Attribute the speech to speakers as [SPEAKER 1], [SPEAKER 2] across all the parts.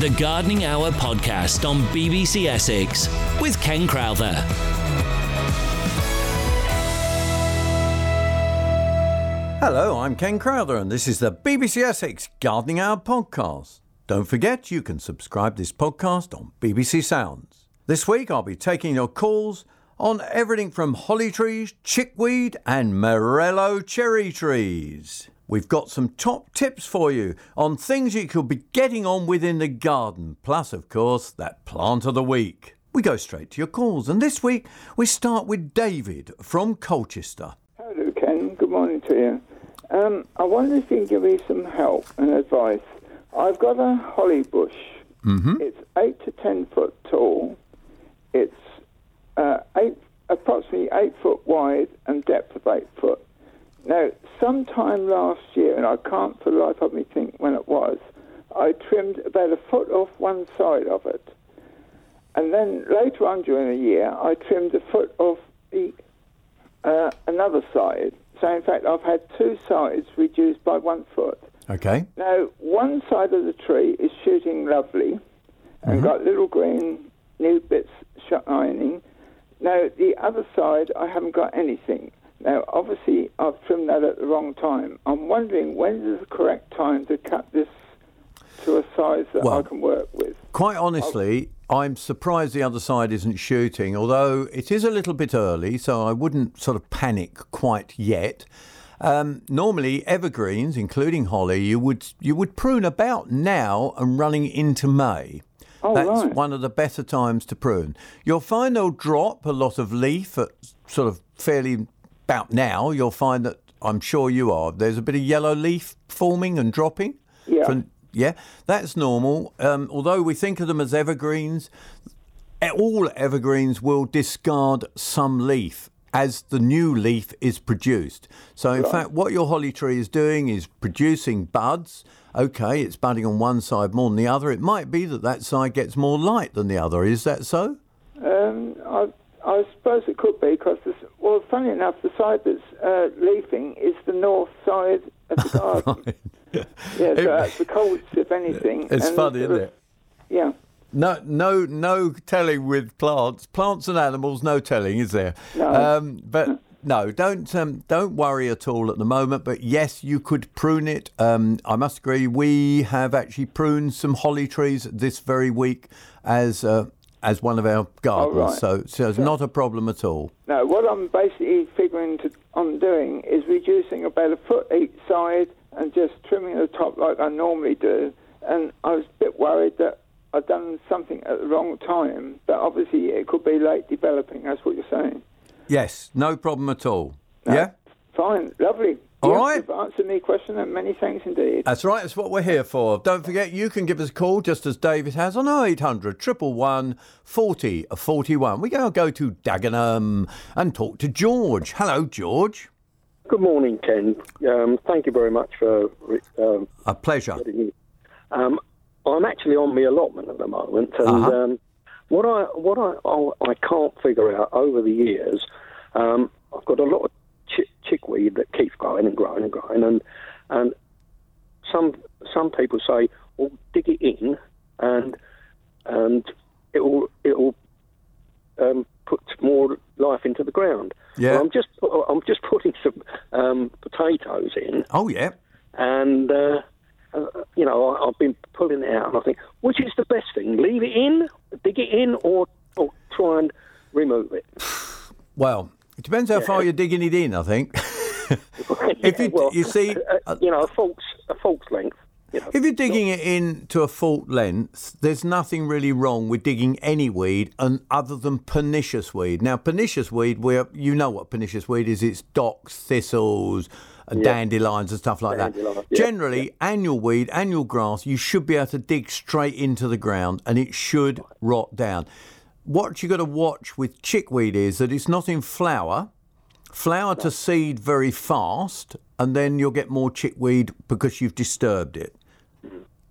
[SPEAKER 1] The Gardening Hour podcast on BBC Essex with Ken Crowther.
[SPEAKER 2] Hello, I'm Ken Crowther, and this is the BBC Essex Gardening Hour podcast. Don't forget you can subscribe to this podcast on BBC Sounds. This week I'll be taking your calls on everything from holly trees, chickweed, and morello cherry trees. We've got some top tips for you on things you could be getting on with in the garden, plus, of course, that plant of the week. We go straight to your calls, and this week we start with David from Colchester.
[SPEAKER 3] Hello, Ken. Good morning to you. Um, I wonder if you can give me some help and advice. I've got a holly bush.
[SPEAKER 2] Mm-hmm.
[SPEAKER 3] It's eight to ten foot tall. It's uh, eight, approximately eight foot wide and depth of eight foot. Now, sometime last year, and I can't for the life of me think when it was, I trimmed about a foot off one side of it. And then later on during the year, I trimmed a foot off the uh, another side. So in fact, I've had two sides reduced by one foot.
[SPEAKER 2] Okay.
[SPEAKER 3] Now, one side of the tree is shooting lovely and got little green new bits shining. Now, the other side, I haven't got anything. Now, obviously, I've trimmed that at the wrong time. I'm wondering when is the correct time to cut this to a size that
[SPEAKER 2] Well-
[SPEAKER 3] I can work with.
[SPEAKER 2] Quite honestly, I'm surprised the other side isn't shooting, although it is a little bit early, so I wouldn't sort of panic quite yet. Um, normally, evergreens, including holly, you would you would prune about now and running into May.
[SPEAKER 3] Oh,
[SPEAKER 2] That's
[SPEAKER 3] right.
[SPEAKER 2] one of the better times to prune. You'll find they'll drop a lot of leaf at sort of fairly about now. You'll find that I'm sure you are. There's a bit of yellow leaf forming and dropping.
[SPEAKER 3] Yeah.
[SPEAKER 2] From- yeah, that's normal. Um, although we think of them as evergreens, all evergreens will discard some leaf as the new leaf is produced. So, in fact, what your holly tree is doing is producing buds. Okay, it's budding on one side more than the other. It might be that that side gets more light than the other. Is that so?
[SPEAKER 3] Um, I, I suppose it could be because, well, funny enough, the side that's uh, leafing is the north side of the garden. Yeah, so that's the coldest, if anything.
[SPEAKER 2] It's
[SPEAKER 3] and
[SPEAKER 2] funny, isn't it?
[SPEAKER 3] Yeah.
[SPEAKER 2] No, no, no telling with plants, plants and animals. No telling, is there?
[SPEAKER 3] No.
[SPEAKER 2] Um, but no, don't um, don't worry at all at the moment. But yes, you could prune it. Um, I must agree. We have actually pruned some holly trees this very week as uh, as one of our gardens.
[SPEAKER 3] right.
[SPEAKER 2] So, so it's not a problem at all.
[SPEAKER 3] No, what I'm basically figuring to, on doing is reducing about a foot each side and just trimming the top like I normally do. And I was a bit worried that I'd done something at the wrong time, but obviously it could be late developing. That's what you're saying.
[SPEAKER 2] Yes, no problem at all. Yeah.
[SPEAKER 3] Fine, lovely.
[SPEAKER 2] All
[SPEAKER 3] Yes,
[SPEAKER 2] right.
[SPEAKER 3] You've answered me question, and many thanks indeed.
[SPEAKER 2] That's right, that's what we're here for. Don't forget, you can give us a call just as David has on 0800 111 40 41. We go go to Dagenham and talk to George. Hello, George.
[SPEAKER 4] Good morning, Ken. Um, thank you very much for um,
[SPEAKER 2] A pleasure.
[SPEAKER 4] Um, I'm actually on my allotment at the moment, and
[SPEAKER 2] Uh-huh.
[SPEAKER 4] um, what I what I, I I can't figure out over the years, um, I've got a lot of chi- chickweed that keeps growing and growing and growing, and and some some people say, well, dig it in, and and it will it will um, put more life into the ground.
[SPEAKER 2] Yeah.
[SPEAKER 4] Well, I'm just I'm just putting some um, potatoes in,
[SPEAKER 2] Oh, yeah.
[SPEAKER 4] and uh, uh, you know I, I've been pulling it out, and I think which is the best thing: leave it in, dig it in, or or try and remove it.
[SPEAKER 2] Well, it depends how far you're digging it in, I think. If
[SPEAKER 4] Yeah,
[SPEAKER 2] you-
[SPEAKER 4] well,
[SPEAKER 2] you see,
[SPEAKER 4] uh, you know, a false a false length. You know,
[SPEAKER 2] If you're digging it in to a fault length, there's nothing really wrong with digging any weed and other than pernicious weed. Now, pernicious weed, where you know what pernicious weed is, it's docks, thistles, uh, dandelions and stuff like
[SPEAKER 4] Dandelion,
[SPEAKER 2] that.
[SPEAKER 4] yeah,
[SPEAKER 2] Generally, annual weed, annual grass, you should be able to dig straight into the ground and it should rot down. What you got to watch with chickweed is that it's not in flower. Flower to seed very fast, and then you'll get more chickweed because you've disturbed it.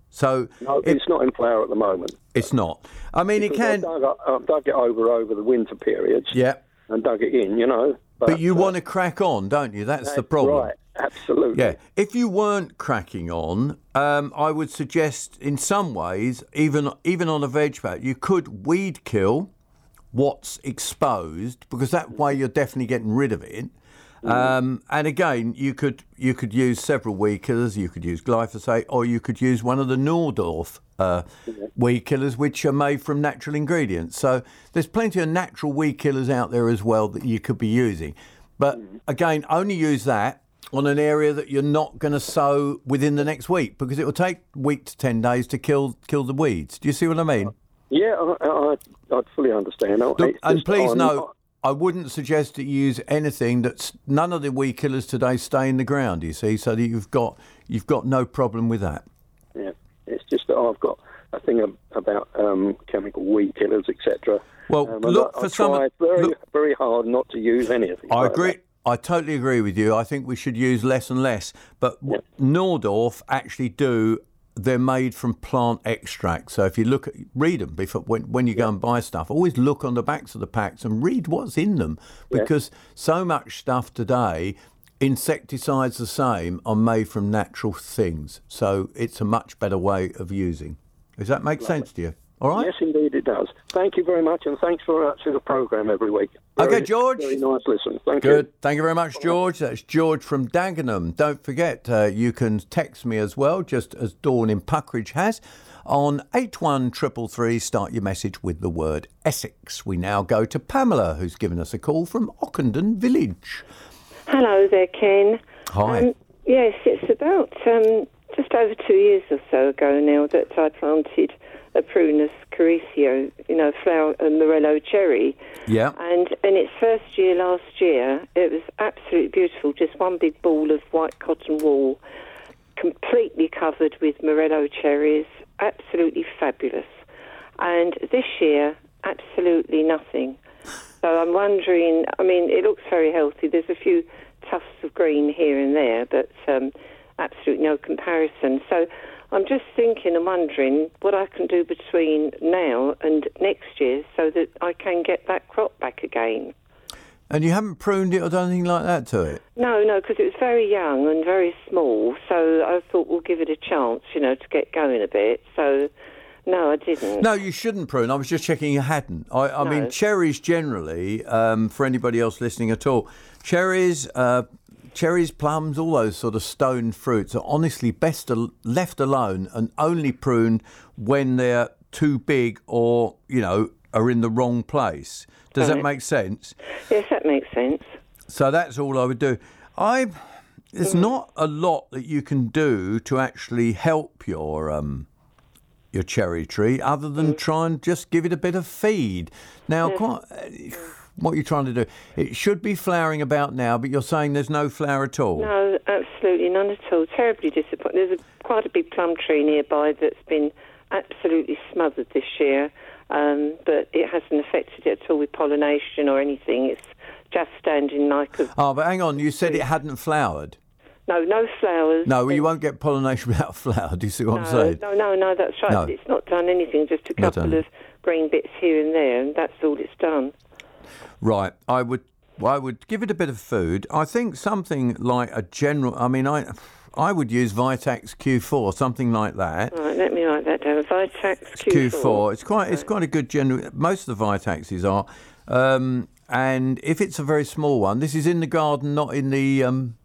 [SPEAKER 2] So
[SPEAKER 4] no,
[SPEAKER 2] it-
[SPEAKER 4] it's not in flower at the moment.
[SPEAKER 2] it's not. I mean, it
[SPEAKER 4] Because
[SPEAKER 2] can.
[SPEAKER 4] dug, I dug it over over the winter periods
[SPEAKER 2] Yeah.
[SPEAKER 4] and dug it in. You know,
[SPEAKER 2] But you
[SPEAKER 4] uh,
[SPEAKER 2] want to crack on, don't you? That's, the problem.
[SPEAKER 4] Right, absolutely.
[SPEAKER 2] Yeah. If you weren't cracking on, um, I would suggest, in some ways, even even on a veg patch, you could weed kill what's exposed because that way you're definitely getting rid of it. Um, and again, you could you could use several weed killers. You could use glyphosate, or you could use one of the Neudorff uh, weed killers, which are made from natural ingredients. So there's plenty of natural weed killers out there as well that you could be using. But again, only use that on an area that you're not going to sow within the next week because it will take week to ten days to kill kill the weeds. Do you see what I mean?
[SPEAKER 4] Yeah, I, I, I fully understand.
[SPEAKER 2] Look, and please note, I wouldn't suggest that you use anything that's none of the weed killers today stay in the ground. You see, so that you've got you've got no problem with that.
[SPEAKER 4] Yeah, it's just that I've got a thing about um, chemical weed killers, etc.
[SPEAKER 2] Well,
[SPEAKER 4] um,
[SPEAKER 2] look
[SPEAKER 4] I,
[SPEAKER 2] for
[SPEAKER 4] I
[SPEAKER 2] some-
[SPEAKER 4] very,
[SPEAKER 2] look-
[SPEAKER 4] very hard not to use any of it.
[SPEAKER 2] I agree. I totally agree with you. I think we should use less and less. But what Neudorff actually do, they're made from plant extract. So if you look at, read them before when, when you go and buy stuff, always look on the backs of the packs and read what's in them because so much stuff today, insecticides the same, are made from natural things. So it's a much better way of using. Does that make sense to you? All right.
[SPEAKER 4] Yes, indeed, it does. Thank you very much, and thanks for uh, to the program every week.
[SPEAKER 2] Okay, George.
[SPEAKER 4] Very nice listen. Thank
[SPEAKER 2] Good.
[SPEAKER 4] you.
[SPEAKER 2] Thank you very much, George. That's George from Dagenham. Don't forget, uh, you can text me as well, just as Dawn in Puckeridge has, on 81333. Start your message with the word Essex. We now go to Pamela, who's given us a call from Ockendon Village.
[SPEAKER 5] Hello there, Ken.
[SPEAKER 2] Hi.
[SPEAKER 5] Um, yes, it's about um, just over two years or so ago now that I planted a Prunus cerasus, you know, flower, a Morello cherry.
[SPEAKER 2] Yeah.
[SPEAKER 5] And in its first year last year, it was absolutely beautiful. Just one big ball of white cotton wool, completely covered with Morello cherries. Absolutely fabulous. And this year, absolutely nothing. So I'm wondering. I mean, it looks very healthy. There's a few tufts of green here and there, but um, absolutely no comparison. So I'm just thinking and wondering what I can do between now and next year so that I can get that crop back again.
[SPEAKER 2] And you haven't pruned it or done anything like that to it?
[SPEAKER 5] No, no, because it was very young and very small. So I thought we'll give it a chance, you know, to get going a bit. So no, I didn't.
[SPEAKER 2] No, you shouldn't prune. I was just checking you hadn't. I, I
[SPEAKER 5] No.
[SPEAKER 2] mean, cherries generally, um, for anybody else listening at all, cherries, uh, cherries, plums, all those sort of stone fruits are honestly best al- left alone and only pruned when they're too big or, you know, are in the wrong place. Does that make sense?
[SPEAKER 5] Yes, that makes sense.
[SPEAKER 2] So that's all I would do. I there's mm. not a lot that you can do to actually help your um your cherry tree other than mm. try and just give it a bit of feed. Now, mm. quite, what you're trying to do, it should be flowering about now, but you're saying there's no flower at all.
[SPEAKER 5] No, absolutely none at all. Terribly disappointed. There's a, quite a big plum tree nearby that's been absolutely smothered this year, um, but it hasn't affected it at all with pollination or anything. It's just standing like a
[SPEAKER 2] Oh, but hang on, you said it hadn't flowered.
[SPEAKER 5] no, no flowers.
[SPEAKER 2] No, well, you won't get pollination without flower. Do you see what I'm
[SPEAKER 5] no,
[SPEAKER 2] saying?
[SPEAKER 5] no, no, no, that's right.
[SPEAKER 2] No.
[SPEAKER 5] It's not done anything. Just a couple of green bits here and there, and that's all it's done.
[SPEAKER 2] Right. I would I would give it a bit of food. I think something like a general I mean I I would use Vitax Q4, something like that.
[SPEAKER 5] Right, let me write that down. Vitax Q4.
[SPEAKER 2] Q4. It's quite it's quite a good general most of the Vitaxes are. Um, and if it's a very small one, this is in the garden, not in the um,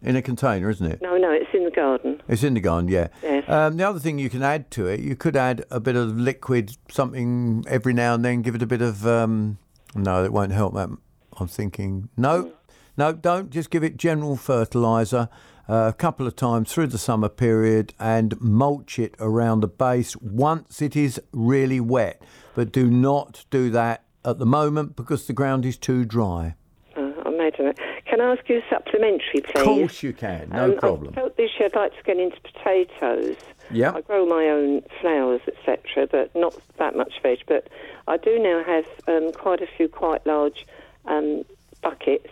[SPEAKER 2] in a container, isn't it?
[SPEAKER 5] No, no, it's in the garden.
[SPEAKER 2] It's in the garden, yeah.
[SPEAKER 5] Yes.
[SPEAKER 2] Um, the other thing you can add to it, you could add a bit of liquid, something every now and then. Give it a bit of. Um, no, it won't help that. I'm thinking no, no, don't. Just give it general fertiliser uh, a couple of times through the summer period and mulch it around the base once it is really wet. But do not do that at the moment because the ground is too dry.
[SPEAKER 5] Uh, I made a note. Can I ask you a supplementary, please?
[SPEAKER 2] Of course you can, no
[SPEAKER 5] Um,
[SPEAKER 2] problem.
[SPEAKER 5] I felt this year I'd like to get into potatoes.
[SPEAKER 2] Yeah.
[SPEAKER 5] I grow my own flowers, etc., but not that much veg. But I do now have um, quite a few quite large um, buckets,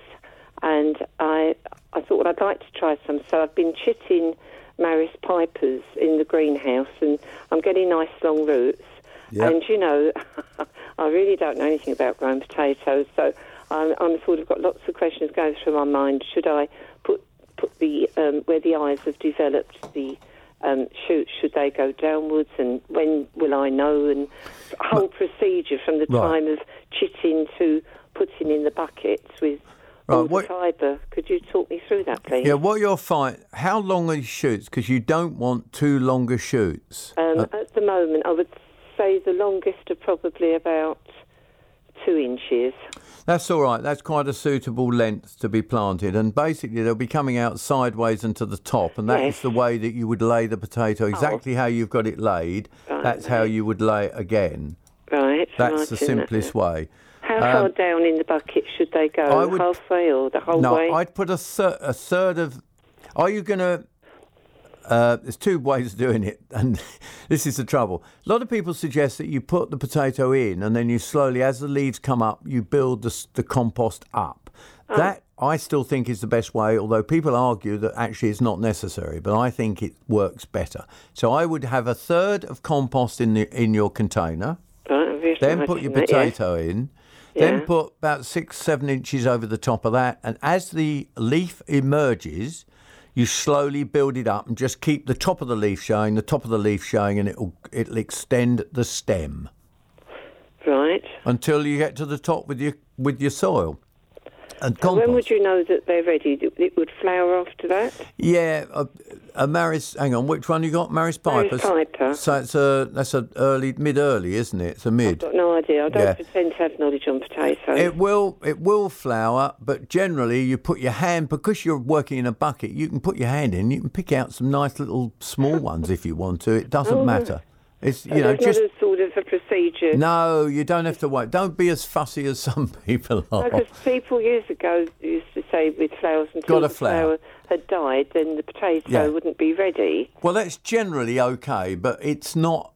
[SPEAKER 5] and I I thought well, I'd like to try some. So I've been chitting Maris pipers in the greenhouse, and I'm getting nice long roots.
[SPEAKER 2] Yeah.
[SPEAKER 5] And you know, I really don't know anything about growing potatoes, so I'm, I'm sort of got lots of questions going through my mind. Should I put put the um, where the eyes have developed the um, shoot? Should they go downwards? And when will I know? And whole procedure from the
[SPEAKER 2] Right.
[SPEAKER 5] time of chitting to putting in the buckets with all
[SPEAKER 2] what-
[SPEAKER 5] the fibre. Could you talk me through that, please?
[SPEAKER 2] Yeah, what you'll find, how long are your shoots? Because you don't want too longer shoots.
[SPEAKER 5] Um, at the moment, I would say the longest are probably about two inches.
[SPEAKER 2] That's all right. That's quite a suitable length to be planted. And basically, they'll be coming out sideways and to the top. And that is
[SPEAKER 5] Yes.
[SPEAKER 2] the way that you would lay the potato, exactly how you've got it laid.
[SPEAKER 5] Right,
[SPEAKER 2] That's how you would lay it again.
[SPEAKER 5] Right.
[SPEAKER 2] That's
[SPEAKER 5] right,
[SPEAKER 2] the
[SPEAKER 5] and that-
[SPEAKER 2] simplest way.
[SPEAKER 5] How far
[SPEAKER 2] Um,
[SPEAKER 5] down in the bucket should they go?
[SPEAKER 2] I would-
[SPEAKER 5] Halfway or the whole
[SPEAKER 2] No,
[SPEAKER 5] way?
[SPEAKER 2] I'd put a, thir- a third of. Are you going to. Uh, there's two ways of doing it, and this is the trouble. A lot of people suggest that you put the potato in, and then you slowly, as the leaves come up, you build the, the compost up.
[SPEAKER 5] Oh.
[SPEAKER 2] That I still think is the best way, although people argue that actually it's not necessary. But I think it works better. So I would have a third of compost in the in your container.
[SPEAKER 5] Right,
[SPEAKER 2] Then put your
[SPEAKER 5] that, yeah.
[SPEAKER 2] potato in. Then put about six, seven inches over the top of that. And as the leaf emerges, you slowly build it up and just keep the top of the leaf showing, the top of the leaf showing, and it'll it'll extend the stem
[SPEAKER 5] Right.
[SPEAKER 2] until you get to the top with your with your soil and compost.
[SPEAKER 5] when would you know that they're ready? It- would flower after that?
[SPEAKER 2] Yeah, a, a Maris. Hang on, which one you got? Maris Piper.
[SPEAKER 5] Maris
[SPEAKER 2] Piper. So it's a that's a early mid early, isn't it? It's a mid.
[SPEAKER 5] I've got no idea. I don't
[SPEAKER 2] Yeah.
[SPEAKER 5] pretend to have knowledge on potatoes.
[SPEAKER 2] It will it will flower, but generally you put your hand because you're working in a bucket. You can put your hand in. You can pick out some nice little small ones if you want to. It doesn't
[SPEAKER 5] Oh.
[SPEAKER 2] matter. It's you
[SPEAKER 5] oh,
[SPEAKER 2] know
[SPEAKER 5] there's
[SPEAKER 2] just
[SPEAKER 5] not a a procedure.
[SPEAKER 2] no. You don't have to wait. Don't be as fussy as some people are.
[SPEAKER 5] Because people years ago used to say with flowers until the
[SPEAKER 2] flower.
[SPEAKER 5] flower had died, then the potato
[SPEAKER 2] Yeah.
[SPEAKER 5] wouldn't be ready.
[SPEAKER 2] Well, that's generally okay, but it's not.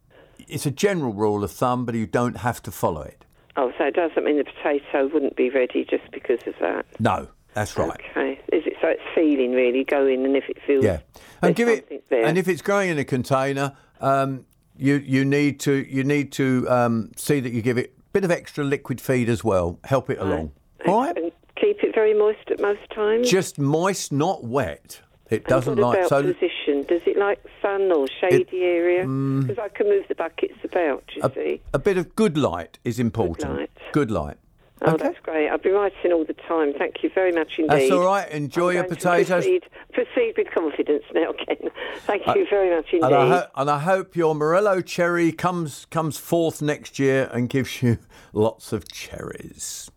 [SPEAKER 2] It's a general rule of thumb, but you don't have to follow it.
[SPEAKER 5] Oh, so it doesn't mean the potato wouldn't be ready just because of that.
[SPEAKER 2] No, that's right.
[SPEAKER 5] Okay. Is it so? It's feeling really going, and if it feels
[SPEAKER 2] Yeah, and give it.
[SPEAKER 5] there.
[SPEAKER 2] And if it's growing in a container, um, you you need to you need to um, see that you give it a bit of extra liquid feed as well. Help it along. All right.
[SPEAKER 5] Keep it very moist at most times.
[SPEAKER 2] Just moist, not wet. It doesn't like so.
[SPEAKER 5] position? Does it like sun or shady area? Because I can move the buckets about. You
[SPEAKER 2] A,
[SPEAKER 5] see.
[SPEAKER 2] a bit of good light is important.
[SPEAKER 5] light.
[SPEAKER 2] Good light.
[SPEAKER 5] Oh,
[SPEAKER 2] okay.
[SPEAKER 5] that's great. I've been writing all the time. Thank you very much indeed.
[SPEAKER 2] That's all right. Enjoy
[SPEAKER 5] I'm
[SPEAKER 2] your potatoes.
[SPEAKER 5] Proceed, proceed with confidence now, Ken. Thank you very much indeed.
[SPEAKER 2] And I, ho- and I hope your Morello cherry comes comes forth next year and gives you lots of cherries.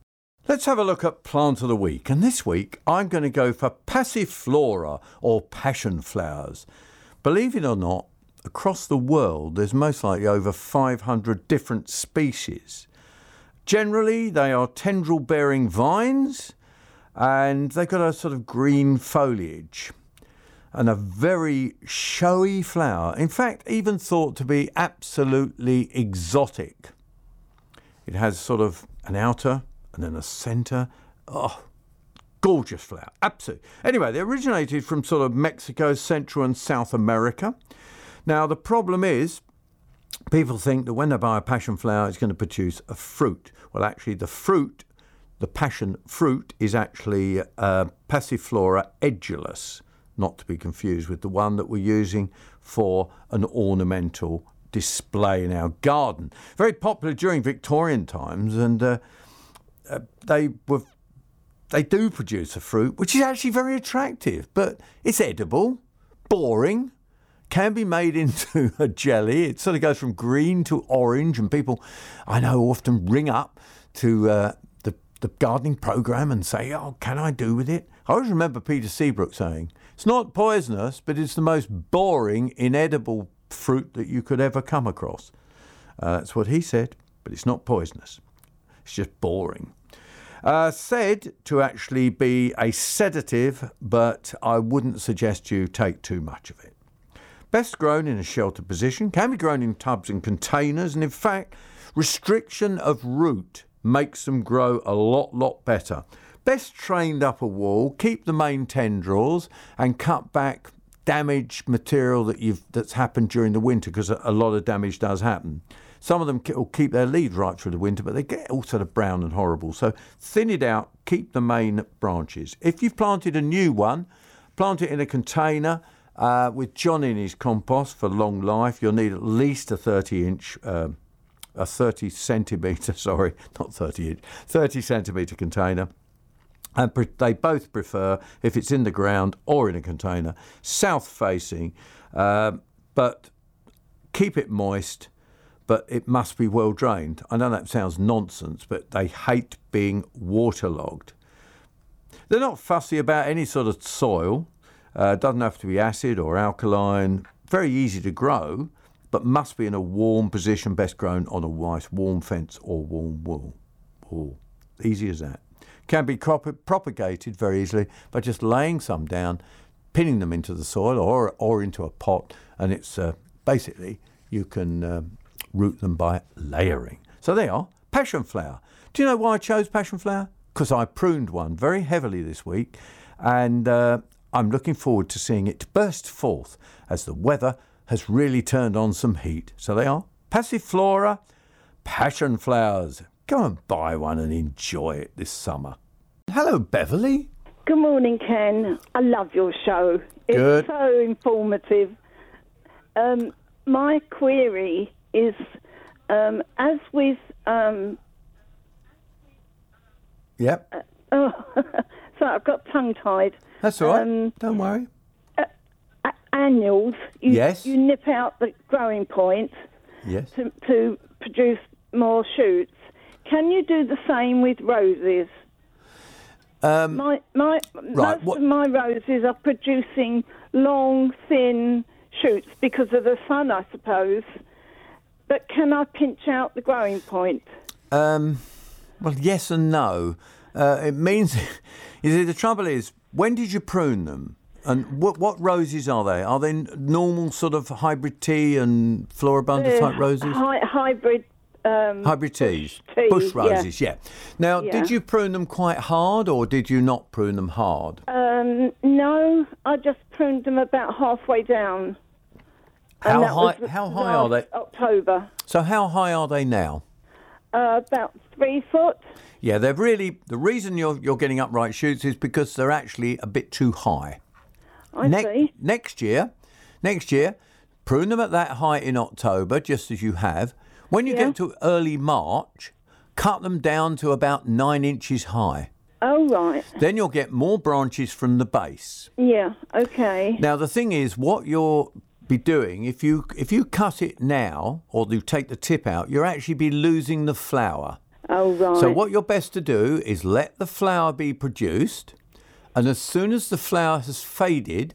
[SPEAKER 2] Let's have a look at plant of the week. And this week I'm going to go for passiflora or passion flowers. Believe it or not, across the world there's most likely over 500 different species. Generally, they are tendril bearing vines and they've got a sort of green foliage and a very showy flower. In fact, even thought to be absolutely exotic. It has sort of an outer and then a centre. Oh, gorgeous flower. Absolutely. Anyway, they originated from sort of Mexico, Central and South America. Now, the problem is people think that when they buy a passion flower, it's going to produce a fruit. Well, actually, the fruit, the passion fruit, is actually uh, Passiflora edulis, not to be confused with the one that we're using for an ornamental display in our garden. Very popular during Victorian times, and uh, uh, they were they do produce a fruit which is actually very attractive, but it's edible, boring, can be made into a jelly. It sort of goes from green to orange, and people I know often ring up to uh, the the gardening program and say, "Oh, can I do with it?" I always remember Peter Seabrook saying, "It's not poisonous, but it's the most boring, inedible fruit that you could ever come across." Uh, that's what he said, but it's not poisonous. It's just boring. Uh, said to actually be a sedative, but I wouldn't suggest you take too much of it. Best grown in a sheltered position, can be grown in tubs and containers, and in fact, restriction of root makes them grow a lot, lot better. Best trained up a wall, keep the main tendrils, and cut back damaged material that you've that's happened during the winter because a, a lot of damage does happen. Some of them will keep their leaves right through the winter, but they get all sort of brown and horrible. So thin it out, keep the main branches. If you've planted a new one, plant it in a container uh, with John Innes compost for long life. You'll need at least a 30 inch. Um, a 30 centimetre, sorry, not 30 inch, 30 centimetre container. And pre- they both prefer, if it's in the ground or in a container, south facing, um, but keep it moist, but it must be well drained. I know that sounds nonsense, but they hate being waterlogged. They're not fussy about any sort of soil. Uh, doesn't have to be acid or alkaline. Very easy to grow, but must be in a warm position. Best grown on a nice warm fence or warm wool. wool. Easy as that. Can be crop- propagated very easily by just laying some down, pinning them into the soil or or into a pot, and it's uh, basically you can um, root them by layering. So they are passion flower. Do you know why I chose passion flower? Because I pruned one very heavily this week, and uh, I'm looking forward to seeing it burst forth as the weather has really turned on some heat. So they are passiflora, passion flowers. Go and buy one and enjoy it this summer. Hello, Beverly.
[SPEAKER 6] Good morning, Ken. I love your show. It's
[SPEAKER 2] Good.
[SPEAKER 6] so informative. Um, my query is, um, as with, um,
[SPEAKER 2] Yep,
[SPEAKER 6] oh, sorry, I've got tongue tied.
[SPEAKER 2] That's all right.
[SPEAKER 6] um,
[SPEAKER 2] Don't worry.
[SPEAKER 6] A- annuals, you,
[SPEAKER 2] Yes.
[SPEAKER 6] you nip out the growing point
[SPEAKER 2] Yes.
[SPEAKER 6] to, to produce more shoots. Can you do the same with roses?
[SPEAKER 2] Um,
[SPEAKER 6] My my
[SPEAKER 2] Right,
[SPEAKER 6] most
[SPEAKER 2] what-
[SPEAKER 6] of my roses are producing long, thin shoots because of the sun, I suppose. But can I pinch out the growing point?
[SPEAKER 2] Um, well, yes and no. Uh, it means, you see, the trouble is, when did you prune them? And what what roses are they? Are they normal sort of hybrid tea and floribunda type roses?
[SPEAKER 6] Hy- hybrid. Um,
[SPEAKER 2] Hybrid teas,
[SPEAKER 6] tea,
[SPEAKER 2] bush roses, yeah. Now,
[SPEAKER 6] Yeah.
[SPEAKER 2] did you prune them quite hard, or did you not prune them hard?
[SPEAKER 6] um, no, I just pruned them about halfway down.
[SPEAKER 2] How high? How high are they?
[SPEAKER 6] October.
[SPEAKER 2] So, how high are they now?
[SPEAKER 6] Uh, about three foot.
[SPEAKER 2] Yeah, they're really the reason you're you're getting upright shoots is because they're actually a bit too high.
[SPEAKER 6] I
[SPEAKER 2] Ne-
[SPEAKER 6] see.
[SPEAKER 2] Next year, next year, prune them at that height in October, just as you have. When you
[SPEAKER 6] Yeah.
[SPEAKER 2] get to early March, cut them down to about nine inches high.
[SPEAKER 6] Oh right.
[SPEAKER 2] Then you'll get more branches from the base.
[SPEAKER 6] Yeah. Okay.
[SPEAKER 2] Now the thing is, what you'll be doing if you if you cut it now or you take the tip out, you'll actually be losing the flower.
[SPEAKER 6] Oh right.
[SPEAKER 2] So what you're best to do is let the flower be produced, and as soon as the flower has faded,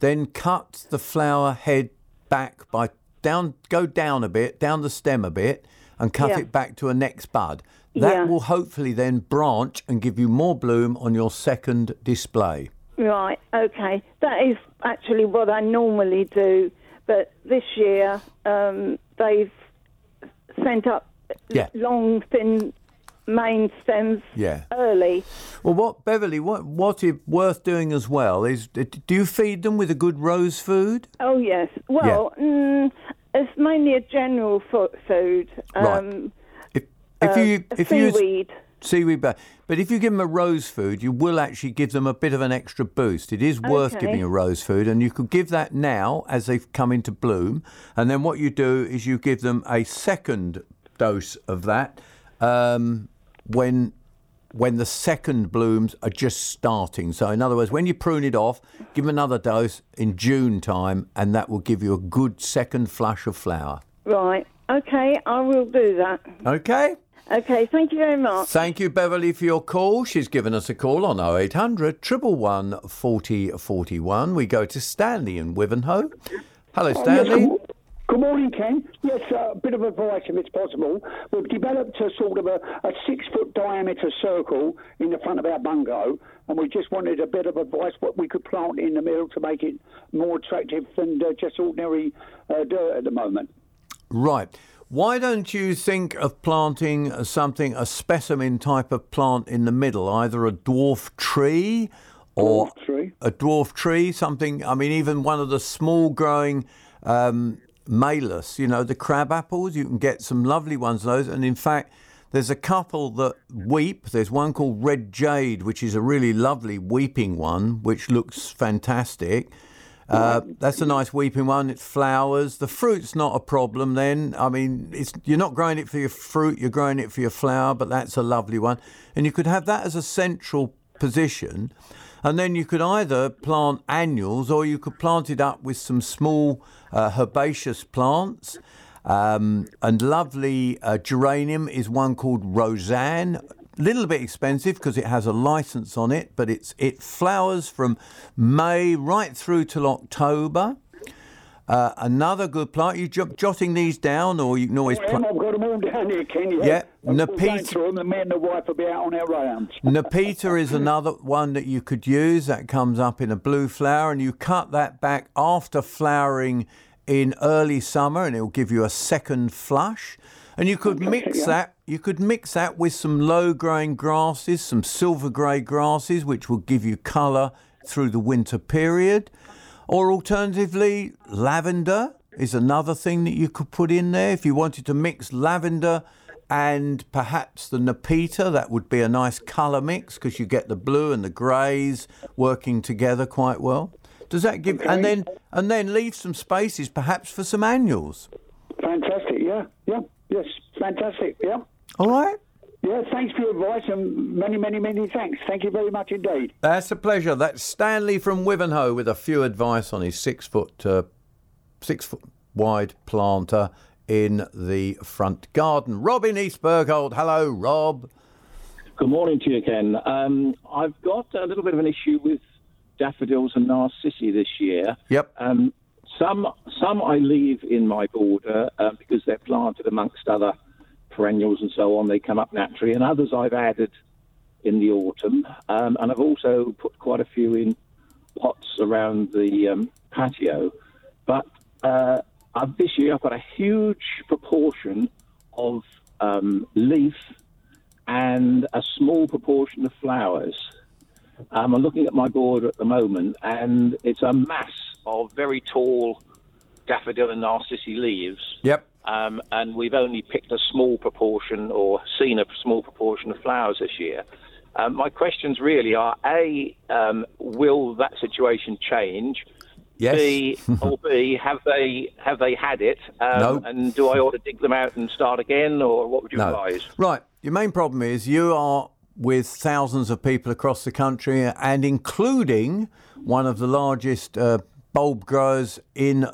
[SPEAKER 2] then cut the flower head back by down, go down a bit, down the stem a bit, and cut
[SPEAKER 6] Yeah.
[SPEAKER 2] it back to a next bud. That
[SPEAKER 6] Yeah.
[SPEAKER 2] will hopefully then branch and give you more bloom on your second display.
[SPEAKER 6] Right, okay. That is actually what I normally do, but this year um, they've sent up
[SPEAKER 2] Yeah.
[SPEAKER 6] long, thin main stems
[SPEAKER 2] Yeah.
[SPEAKER 6] early.
[SPEAKER 2] Well, what Beverly, what what is worth doing as well is, do you feed them with a good rose food?
[SPEAKER 6] Oh, yes. Well, mm, it's mainly a general fo- food.
[SPEAKER 2] Right.
[SPEAKER 6] Um,
[SPEAKER 2] If if
[SPEAKER 6] uh,
[SPEAKER 2] you if you use
[SPEAKER 6] seaweed.
[SPEAKER 2] ba- but if you give them a rose food, you will actually give them a bit of an extra boost. It is worth
[SPEAKER 6] Okay.
[SPEAKER 2] giving a rose food, and you could give that now as they've come into bloom, and then what you do is you give them a second dose of that um, when when the second blooms are just starting. So, in other words, when you prune it off, give them another dose in June time, and that will give you a good second flush of flower.
[SPEAKER 6] Right, okay, I will do that.
[SPEAKER 2] Okay.
[SPEAKER 6] Okay, thank you very much.
[SPEAKER 2] Thank you, Beverly, for your call. She's given us a call on 0800 111 40 41. We go to Stanley in Wivenhoe. Hello, Stanley.
[SPEAKER 7] Yes, good- Good morning, Ken. Yes, uh, a bit of advice if it's possible. We've developed a sort of a, a six foot diameter circle in the front of our bungalow, and we just wanted a bit of advice what we could plant in the middle to make it more attractive than uh, just ordinary uh, dirt at the moment.
[SPEAKER 2] Right. Why don't you think of planting something, a specimen type of plant in the middle, either a dwarf tree or
[SPEAKER 7] Dwarf tree.
[SPEAKER 2] a dwarf tree, something, I mean, even one of the small growing um, malus, you know, the crab apples. You can get some lovely ones of those. And in fact, there's a couple that weep. There's one called Red Jade, which is a really lovely weeping one, which looks fantastic. Uh, that's a nice weeping one. It's flowers. The fruit's not a problem. Then I mean, it's you're not growing it for your fruit. You're growing it for your flower. But that's a lovely one, and you could have that as a central position, and then you could either plant annuals or you could plant it up with some small uh, herbaceous plants. Um, and lovely uh, geranium is one called Rozanne. Little bit expensive because it has a license on it, but it's it flowers from May right through till October. Uh, another good plant. You j- jotting these down, or you can always.
[SPEAKER 7] Am, I've got them all down here, Ken. Yeah,
[SPEAKER 2] Yeah,
[SPEAKER 7] We're going
[SPEAKER 2] Nepeta-
[SPEAKER 7] through them. The man and the wife will be out on our rounds.
[SPEAKER 2] Nepeta is another one that you could use. That comes up in a blue flower, and you cut that back after flowering in early summer, and it will give you a second flush. And you could mix that. You could mix that with some low-growing grasses, some silver grey grasses, which will give you colour through the winter period. Or alternatively, lavender is another thing that you could put in there. If you wanted to mix lavender and perhaps the Nepeta, that would be a nice colour mix because you get the blue and the greys working together quite well. Does that give and then and then leave some spaces perhaps for some annuals?
[SPEAKER 7] Fantastic. Yeah, yeah, yes, fantastic. Yeah.
[SPEAKER 2] All right.
[SPEAKER 7] Yeah, thanks for your advice and many, many, many thanks. Thank you very much indeed.
[SPEAKER 2] That's a pleasure. That's Stanley from Wivenhoe with a few advice on his six foot, uh, six foot wide planter in the front garden. Rob in East Bergholt. Hello, Rob.
[SPEAKER 8] Good morning to you, Ken. Um, I've got a little bit of an issue with daffodils and narcissi this year.
[SPEAKER 2] Yep.
[SPEAKER 8] Um, some some I leave in my border uh, because they're planted amongst other perennials and so on. They come up naturally, and others I've added in the autumn. Um, and I've also put quite a few in pots around the um, patio. But uh, this year I've got a huge proportion of um, leaf and a small proportion of flowers. Um, I'm looking at my border at the moment, and it's a mass of very tall daffodil and narcissi leaves.
[SPEAKER 2] Yep.
[SPEAKER 8] Um, and we've only picked a small proportion or seen a small proportion of flowers this year. Um, my questions really are: A, um, will that situation change?
[SPEAKER 2] Yes.
[SPEAKER 8] B or B, have they have they had it? Um,
[SPEAKER 2] No.
[SPEAKER 8] And do I ought to dig them out and start again, or what would you
[SPEAKER 2] No.
[SPEAKER 8] advise?
[SPEAKER 2] Right. Your main problem is you are with thousands of people across the country and including one of the largest uh, bulb growers in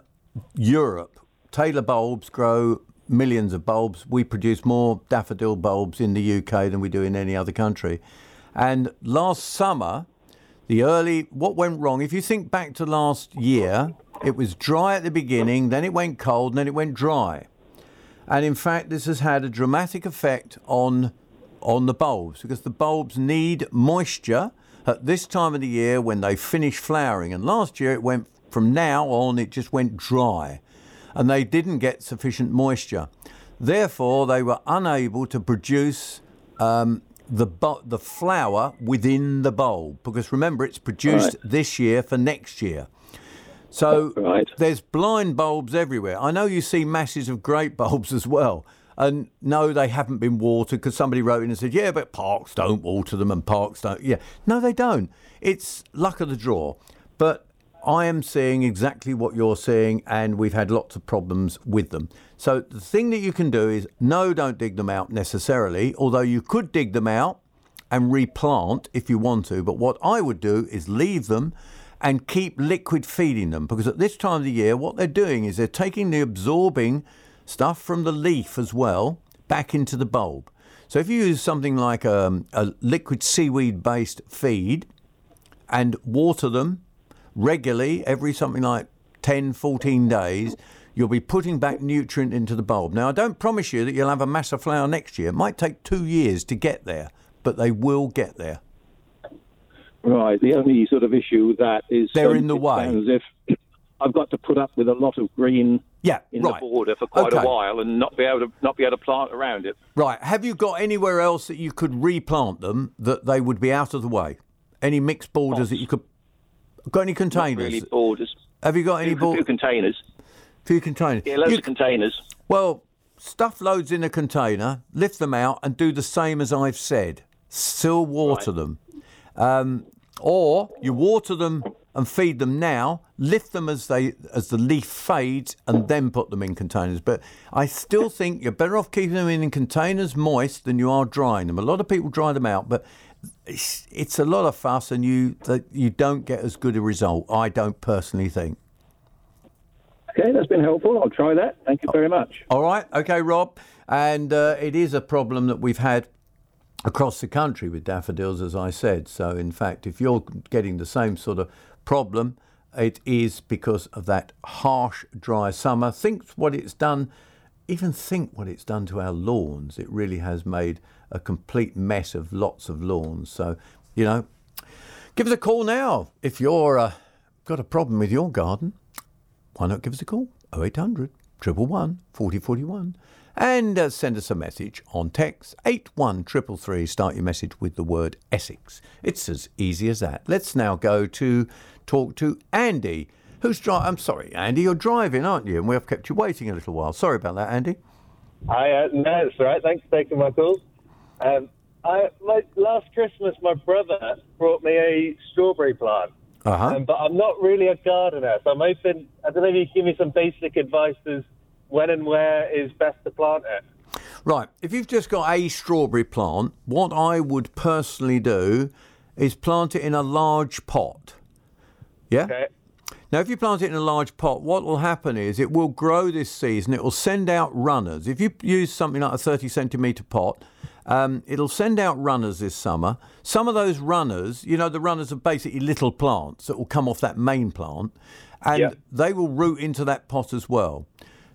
[SPEAKER 2] Europe. Taylor Bulbs grow millions of bulbs. We produce more daffodil bulbs in the UK than we do in any other country. And last summer, the early what went wrong if you think back to last year it was dry at the beginning then it went cold and then it went dry and in fact this has had a dramatic effect on on the bulbs because the bulbs need moisture at this time of the year when they finish flowering and last year it went from now on it just went dry and they didn't get sufficient moisture therefore they were unable to produce um, the bu- the flower within the bulb because remember it's produced this year for next year. So
[SPEAKER 8] Right.
[SPEAKER 2] there's blind bulbs everywhere. I know you see masses of grape bulbs as well. And no, they haven't been watered because somebody wrote in and said, yeah, but parks don't water them and parks don't. Yeah. No, they don't. It's luck of the draw. But I am seeing exactly what you're seeing, and we've had lots of problems with them. So the thing that you can do is no, don't dig them out necessarily, although you could dig them out and replant if you want to. But what I would do is leave them and keep liquid feeding them because at this time of the year, what they're doing is they're taking the absorbing stuff from the leaf as well back into the bulb. So if you use something like um, a liquid seaweed based feed and water them regularly every something like 10, 14 days, you'll be putting back nutrient into the bulb. Now, I don't promise you that you'll have a mass of flower next year. It might take two years to get there, but they will get there.
[SPEAKER 8] Right. The only sort of issue with that is
[SPEAKER 2] They're um, in the way.
[SPEAKER 8] As if I've got to put up with a lot of green
[SPEAKER 2] Yeah,
[SPEAKER 8] in
[SPEAKER 2] right.
[SPEAKER 8] the border for quite
[SPEAKER 2] Okay.
[SPEAKER 8] a while and not be able to not be able to plant around it.
[SPEAKER 2] Right. Have you got anywhere else that you could replant them that they would be out of the way? Any mixed borders oh. that you could. Got any containers?
[SPEAKER 8] Really borders.
[SPEAKER 2] Have you got any
[SPEAKER 8] A few
[SPEAKER 2] borders?
[SPEAKER 8] containers.
[SPEAKER 2] few containers.
[SPEAKER 8] Yeah, loads
[SPEAKER 2] You-
[SPEAKER 8] of containers.
[SPEAKER 2] well, stuff loads in a container, lift them out, and do the same as I've said. Still water them. Um, or you water them and feed them now, lift them as they as the leaf fades, and then put them in containers. But I still think you're better off keeping them in containers moist than you are drying them. A lot of people dry them out, but it's, it's a lot of fuss, and you that you don't get as good a result. I don't personally think.
[SPEAKER 8] Okay, that's been helpful. I'll try that. Thank you very much.
[SPEAKER 2] All right, okay, Rob. And uh, it is a problem that we've had across the country with daffodils, as I said. So, in fact, if you're getting the same sort of problem, it is because of that harsh, dry summer. Think what it's done, even think what it's done to our lawns. It really has made a complete mess of lots of lawns. So, you know, give us a call now if you're uh, got a problem with your garden why not give us a call? 0800 111 4041. And uh, send us a message on text 81333. Start your message with the word Essex. It's as easy as that. Let's now go to talk to Andy, who's driving. I'm sorry, Andy, you're driving, aren't you? And we have kept you waiting a little while. Sorry about that, Andy.
[SPEAKER 9] I uh, no, it's all right. Thanks for taking my call. Um, I my last Christmas, my brother brought me a strawberry plant,
[SPEAKER 2] Uh huh.
[SPEAKER 9] um, but I'm not really a gardener, so I'm hoping. I don't know if you can give me some basic advice as when and where is best to plant it.
[SPEAKER 2] Right. If you've just got a strawberry plant, what I would personally do is plant it in a large pot. Yeah?
[SPEAKER 9] Okay.
[SPEAKER 2] Now, if you plant it in a large pot, what will happen is it will grow this season. It will send out runners. If you use something like a 30 centimetre pot, um, it'll send out runners this summer. Some of those runners, you know, the runners are basically little plants that will come off that main plant, and
[SPEAKER 9] Yeah.
[SPEAKER 2] they will root into that pot as well.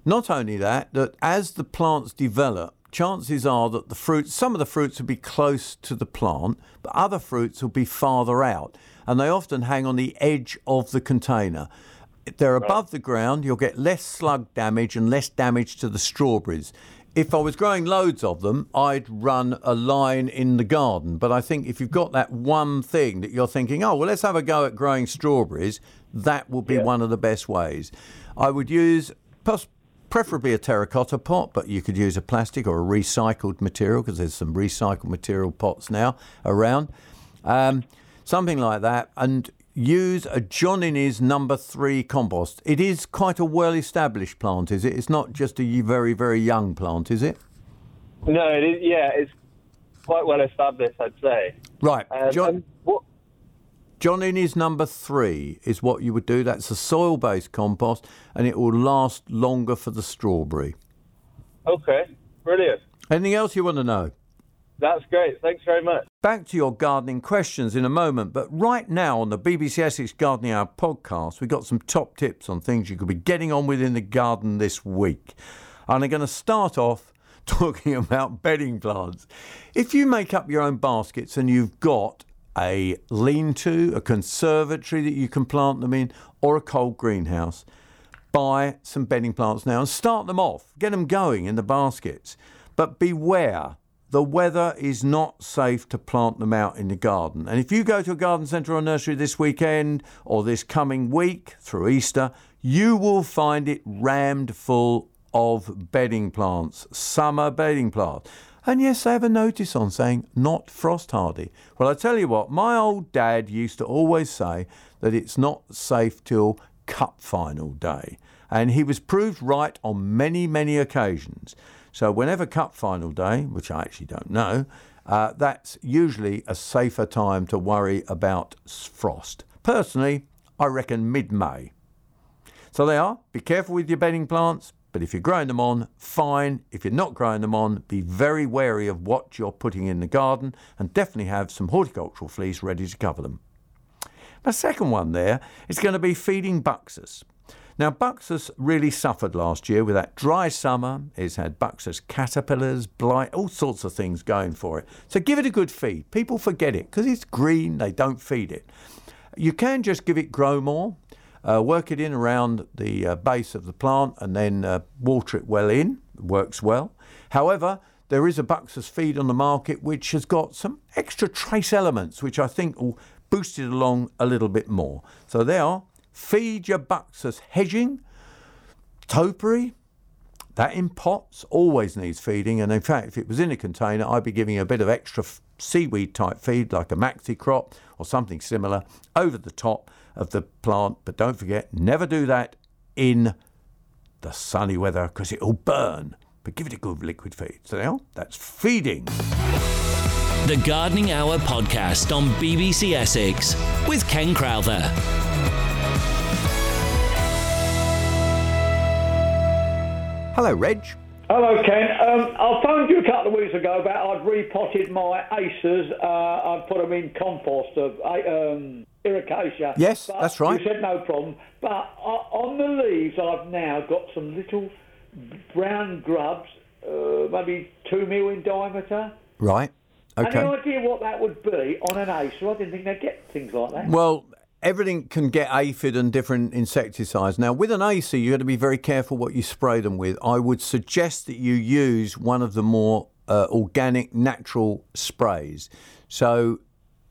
[SPEAKER 2] Not only that, that as the plants develop, chances are that the fruits, some of the fruits will be close to the plant, but other fruits will be farther out, and they often hang on the edge of the container. If they're above the ground, you'll get less slug damage and less damage to the strawberries. If I was growing loads of them, I'd run a line in the garden. But I think if you've got that one thing that you're thinking, oh, well, let's have a go at growing strawberries, that will be one of the best ways. I would use preferably a terracotta pot, but you could use a plastic or a recycled material because there's some recycled material pots now around. Um, something like that. And use a John Innes number three compost. It is quite a well established plant, is it? It's not just a very, very young plant, is it?
[SPEAKER 9] No, it is, yeah, it's quite well established, I'd say.
[SPEAKER 2] Right.
[SPEAKER 9] Um,
[SPEAKER 2] John,
[SPEAKER 9] what?
[SPEAKER 2] John Innes number three is what you would do. That's a soil based compost and it will last longer for the strawberry.
[SPEAKER 9] Okay, brilliant.
[SPEAKER 2] Anything else you want to know?
[SPEAKER 9] That's great. Thanks very much.
[SPEAKER 2] Back to your gardening questions in a moment, but right now on the BBC Essex Gardening Hour podcast, we've got some top tips on things you could be getting on with in the garden this week. And I'm going to start off talking about bedding plants. If you make up your own baskets and you've got a lean to, a conservatory that you can plant them in, or a cold greenhouse, buy some bedding plants now and start them off. Get them going in the baskets. But beware, the weather is not safe to plant them out in the garden. And if you go to a garden centre or nursery this weekend or this coming week through Easter, you will find it rammed full of bedding plants, summer bedding plants. And yes, they have a notice on saying not frost hardy. Well, I tell you what, my old dad used to always say that it's not safe till cup final day. And he was proved right on many, many occasions. So, whenever cup final day, which I actually don't know, uh, that's usually a safer time to worry about frost. Personally, I reckon mid May. So they are. Be careful with your bedding plants, but if you're growing them on, fine. If you're not growing them on, be very wary of what you're putting in the garden and definitely have some horticultural fleece ready to cover them. My second one there is going to be feeding Buxus. Now, Buxus really suffered last year with that dry summer. It's had Buxus caterpillars, blight, all sorts of things going for it. So give it a good feed. People forget it because it's green, they don't feed it. You can just give it Growmore, uh, work it in around the uh, base of the plant, and then uh, water it well in. Works well. However, there is a Buxus feed on the market which has got some extra trace elements, which I think will boost it along a little bit more. So there are. Feed your Buxus hedging. topiary, that in pots always needs feeding. And in fact, if it was in a container, I'd be giving a bit of extra seaweed type feed, like a Maxicrop or something similar, over the top of the plant. But don't forget, never do that in the sunny weather because it'll burn. But give it a good liquid feed. So now that's feeding.
[SPEAKER 1] The Gardening Hour podcast on BBC Essex with Ken Crowther.
[SPEAKER 2] Hello, Reg.
[SPEAKER 10] Hello, Ken. Um, I phoned you a couple of weeks ago about I'd repotted my acers. Uh, I'd put them in compost of um.
[SPEAKER 2] Yes,
[SPEAKER 10] But
[SPEAKER 2] that's right.
[SPEAKER 10] You said no problem. But uh, on the leaves, I've now got some little brown grubs, uh, maybe two mil in diameter.
[SPEAKER 2] Right. Okay.
[SPEAKER 10] Any idea what that would be on an acer? I didn't think they'd get things like that.
[SPEAKER 2] Well, everything can get aphid and different insecticides. Now, with an acer, you've got to be very careful what you spray them with. I would suggest that you use one of the more uh, organic, natural sprays. So,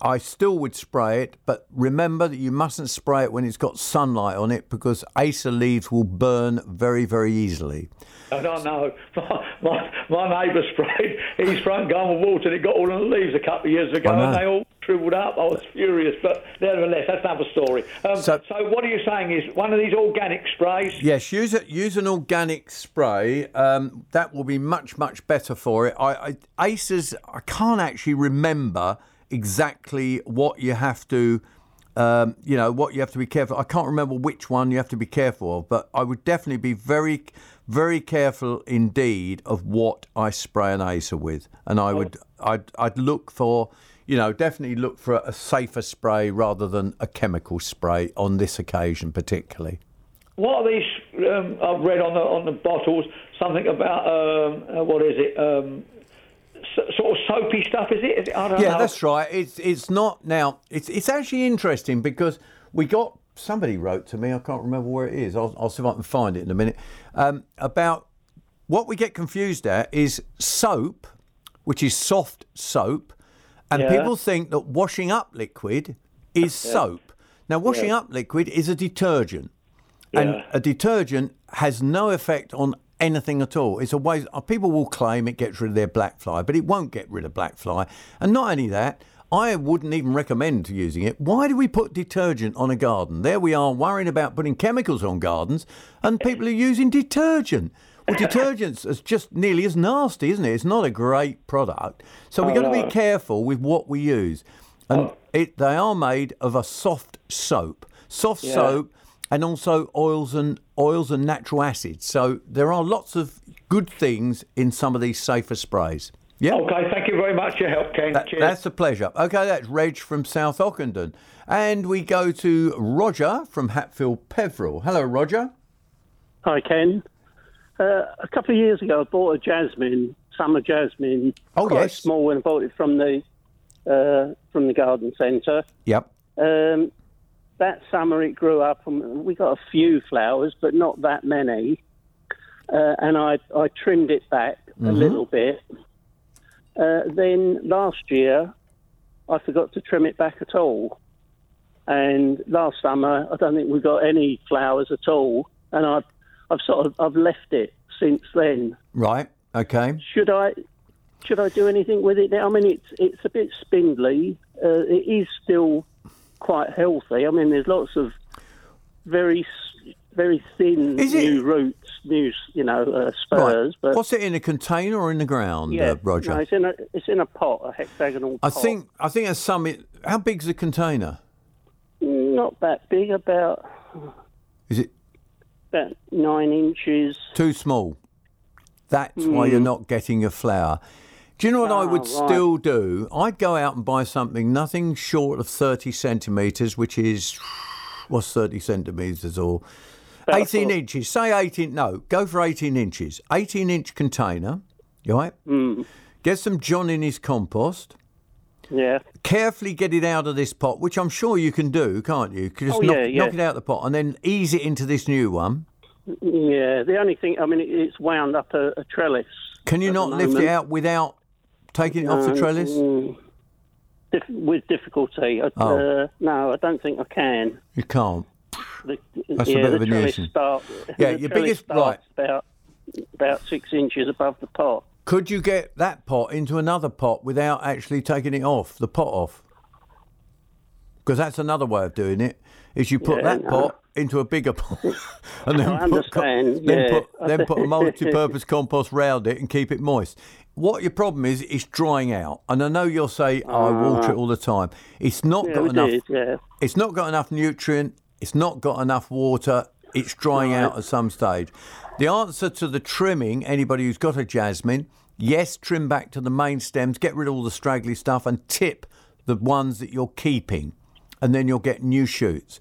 [SPEAKER 2] I still would spray it, but remember that you mustn't spray it when it's got sunlight on it because acer leaves will burn very, very easily.
[SPEAKER 10] I don't know. My, my, my neighbour sprayed his front garden with water and it got all on the leaves a couple of years ago and they all shriveled up. I was furious, but nevertheless, that's another story. Um,
[SPEAKER 2] So-
[SPEAKER 10] so, what are you saying is one of these organic sprays?
[SPEAKER 2] Yes, use it. Use an organic spray. Um, that will be much much better for it. I, I acers. I can't actually remember exactly what you have to. Um, you know what you have to be careful. I can't remember which one you have to be careful of, but I would definitely be very, very careful indeed of what I spray an acer with, and I would, I'd, I'd look for, you know, definitely look for a safer spray rather than a chemical spray on this occasion particularly.
[SPEAKER 10] What are these? Um, I've read on the on the bottles something about um, uh, what is it? Sort of soapy stuff, is it? Is it? I don't
[SPEAKER 2] Yeah,
[SPEAKER 10] know.
[SPEAKER 2] that's right. It's it's not now. It's it's actually interesting because we got somebody wrote to me. I can't remember where it is. I'll, I'll see if I can find it in a minute. Um, about what we get confused at is soap, which is soft soap, and
[SPEAKER 10] Yeah.
[SPEAKER 2] people think that washing up liquid is soap. Now, washing up liquid is a detergent, and
[SPEAKER 10] Yeah.
[SPEAKER 2] a detergent has no effect on anything at all. It's a way uh, people will claim it gets rid of their black fly, but it won't get rid of black fly. And not only that, I wouldn't even recommend using it. Why do we put detergent on a garden? There we are worrying about putting chemicals on gardens, and people are using detergent. Well, detergents is just nearly as nasty, isn't it? It's not a great product. So we've got to be careful with what we use. And it, they are made of a soft soap. Soft soap and also oils and oils and natural acids. So there are lots of good things in some of these safer sprays. Yeah,
[SPEAKER 10] Okay, thank you very much for your help, Ken.
[SPEAKER 2] that-
[SPEAKER 10] Cheers.
[SPEAKER 2] that's a pleasure. Okay, that's Reg from South Ockendon, and we go to Roger from Hatfield Peverel. Hello, Roger.
[SPEAKER 11] Hi, Ken. Uh, a couple of years ago, I bought a jasmine, summer jasmine.
[SPEAKER 2] Oh,
[SPEAKER 11] quite
[SPEAKER 2] yes.
[SPEAKER 11] small, and I bought it from the uh, from the garden centre.
[SPEAKER 2] Yep.
[SPEAKER 11] Um, that summer, it grew up, and we got a few flowers, but not that many. Uh, and I I trimmed it back a little bit. Uh, then last year, I forgot to trim it back at all. And last summer, I don't think we got any flowers at all. And I've I've sort of I've left it since then.
[SPEAKER 2] Right. Okay.
[SPEAKER 11] Should I should I do anything with it now? I mean, it's it's a bit spindly. Uh, it is still quite healthy. I mean, there's lots of very very thin
[SPEAKER 2] Is it-
[SPEAKER 11] new roots, new you know uh, spurs.
[SPEAKER 2] Right.
[SPEAKER 11] But
[SPEAKER 2] What's it in a container or in the ground,
[SPEAKER 11] yeah,
[SPEAKER 2] uh, Roger?
[SPEAKER 11] no, it's in a it's in a pot, a hexagonal.
[SPEAKER 2] I
[SPEAKER 11] pot.
[SPEAKER 2] think I think there's some. How big's the container?
[SPEAKER 11] not that big, about
[SPEAKER 2] Is it
[SPEAKER 11] about nine inches.
[SPEAKER 2] too small? That's why you're not getting a flower. Do you know what I would.
[SPEAKER 11] Ah, right.
[SPEAKER 2] still do? I'd go out and buy something nothing short of 30 centimetres, which is, what's 30 centimetres or 18 inches. Say 18, no, go for 18 inches. 18 inch container, right?
[SPEAKER 11] Hmm.
[SPEAKER 2] Get some John Innes compost.
[SPEAKER 11] Yeah,
[SPEAKER 2] Carefully get it out of this pot, which I'm sure you can do, can't you? Just
[SPEAKER 11] Oh,
[SPEAKER 2] knock,
[SPEAKER 11] yeah, yeah.
[SPEAKER 2] knock it out of the pot and then ease it into this new one.
[SPEAKER 11] yeah. The only thing, I mean, it's wound up a, a trellis.
[SPEAKER 2] Can you not lift it out without taking it off the
[SPEAKER 11] Um,
[SPEAKER 2] trellis?
[SPEAKER 11] mm, dif- with difficulty. I,
[SPEAKER 2] Oh.
[SPEAKER 11] uh, no, I don't think I can.
[SPEAKER 2] You can't.
[SPEAKER 11] The,
[SPEAKER 2] That's a
[SPEAKER 11] yeah,
[SPEAKER 2] bit
[SPEAKER 11] the
[SPEAKER 2] of a nuisance.
[SPEAKER 11] Start,
[SPEAKER 2] Yeah, your biggest-
[SPEAKER 11] starts about about six inches above the pot.
[SPEAKER 2] Could you get that pot into another pot without actually taking it off, the pot off? Because that's another way of doing it. Is you put
[SPEAKER 11] Yeah,
[SPEAKER 2] that
[SPEAKER 11] no.
[SPEAKER 2] pot into a bigger pot, and then
[SPEAKER 11] I
[SPEAKER 2] put,
[SPEAKER 11] understand,
[SPEAKER 2] then
[SPEAKER 11] yeah.
[SPEAKER 2] put then put a multi-purpose compost round it and keep it moist. What your problem is, it's drying out. And I know you'll say, oh, "I water it ah. all the time." It's not
[SPEAKER 11] Yeah,
[SPEAKER 2] got
[SPEAKER 11] we
[SPEAKER 2] enough.
[SPEAKER 11] did, yeah.
[SPEAKER 2] It's not got enough nutrient. It's not got enough water. It's drying out at some stage. The answer to the trimming, anybody who's got a jasmine, yes, trim back to the main stems, get rid of all the straggly stuff, and tip the ones that you're keeping, and then you'll get new shoots.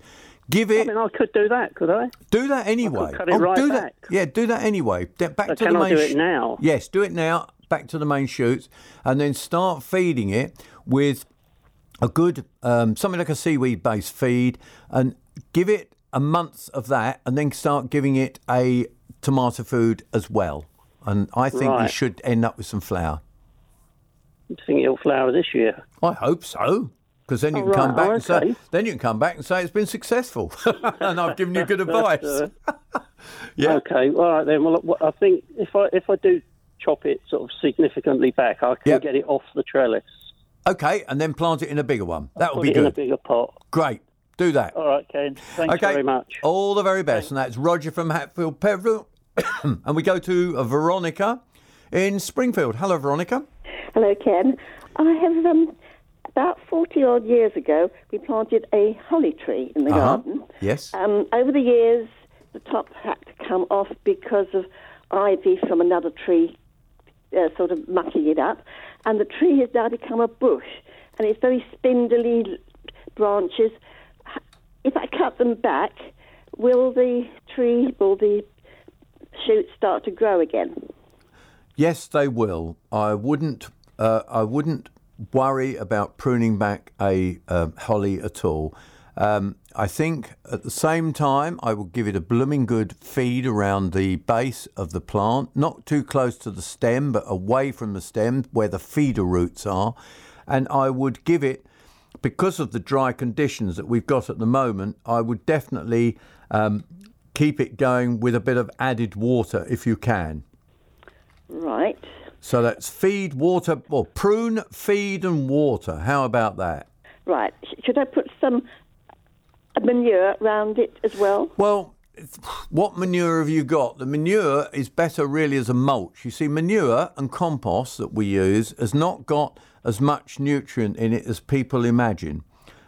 [SPEAKER 2] Give
[SPEAKER 11] I
[SPEAKER 2] it.
[SPEAKER 11] mean, I could do that, could I?
[SPEAKER 2] Do that anyway.
[SPEAKER 11] cut it oh, right
[SPEAKER 2] do
[SPEAKER 11] back.
[SPEAKER 2] that. Yeah, do that anyway. Back
[SPEAKER 11] So
[SPEAKER 2] to
[SPEAKER 11] can
[SPEAKER 2] the
[SPEAKER 11] I
[SPEAKER 2] main.
[SPEAKER 11] do it now?
[SPEAKER 2] Yes, do it now. Back to the main shoots, and then start feeding it with a good um, something like a seaweed-based feed, and give it a month of that, and then start giving it a tomato food as well. And I think you should end up with some
[SPEAKER 11] flower. You think it'll flower this year?
[SPEAKER 2] I hope so. Because then you
[SPEAKER 11] Oh,
[SPEAKER 2] can come back
[SPEAKER 11] Oh,
[SPEAKER 2] and say, then you can come back and say it's been successful, and I've given you good advice. yeah.
[SPEAKER 11] Okay. All right then. Well, I think if I if I do chop it sort of significantly back, I can
[SPEAKER 2] Yep.
[SPEAKER 11] get it off the trellis.
[SPEAKER 2] Okay, and then plant it in a bigger one. That will
[SPEAKER 11] Put
[SPEAKER 2] be
[SPEAKER 11] it in a
[SPEAKER 2] good.
[SPEAKER 11] bigger pot.
[SPEAKER 2] Great. Do that.
[SPEAKER 11] All right, Ken. Thanks
[SPEAKER 2] okay.
[SPEAKER 11] very much.
[SPEAKER 2] All the very best. And that's Roger from Hatfield, Peverel. and we go to uh, Veronica in Springfield. Hello, Veronica.
[SPEAKER 12] Hello, Ken. I have um, about forty odd years ago we planted a holly tree in the
[SPEAKER 2] Uh-huh.
[SPEAKER 12] garden.
[SPEAKER 2] Yes.
[SPEAKER 12] Um, over the years, the top had to come off because of ivy from another tree, uh, sort of mucking it up, and the tree has now become a bush, and it's very spindly branches. If I cut them back, will the tree, will the shoots start to grow again?
[SPEAKER 2] Yes, they will. I wouldn't. Uh, I wouldn't worry about pruning back a um holly at all. Um, I think at the same time, I will give it a blooming good feed around the base of the plant, not too close to the stem, but away from the stem where the feeder roots are. And I would give it, because of the dry conditions that we've got at the moment, I would definitely um, keep it going with a bit of added water if you can.
[SPEAKER 12] Right.
[SPEAKER 2] So that's feed, water, or prune, feed, and water. How about that?
[SPEAKER 12] Right. Should I put some manure around it as well?
[SPEAKER 2] Well, what manure have you got? The manure is better really as a mulch. You see, manure and compost that we use has not got as much nutrient in it as people imagine.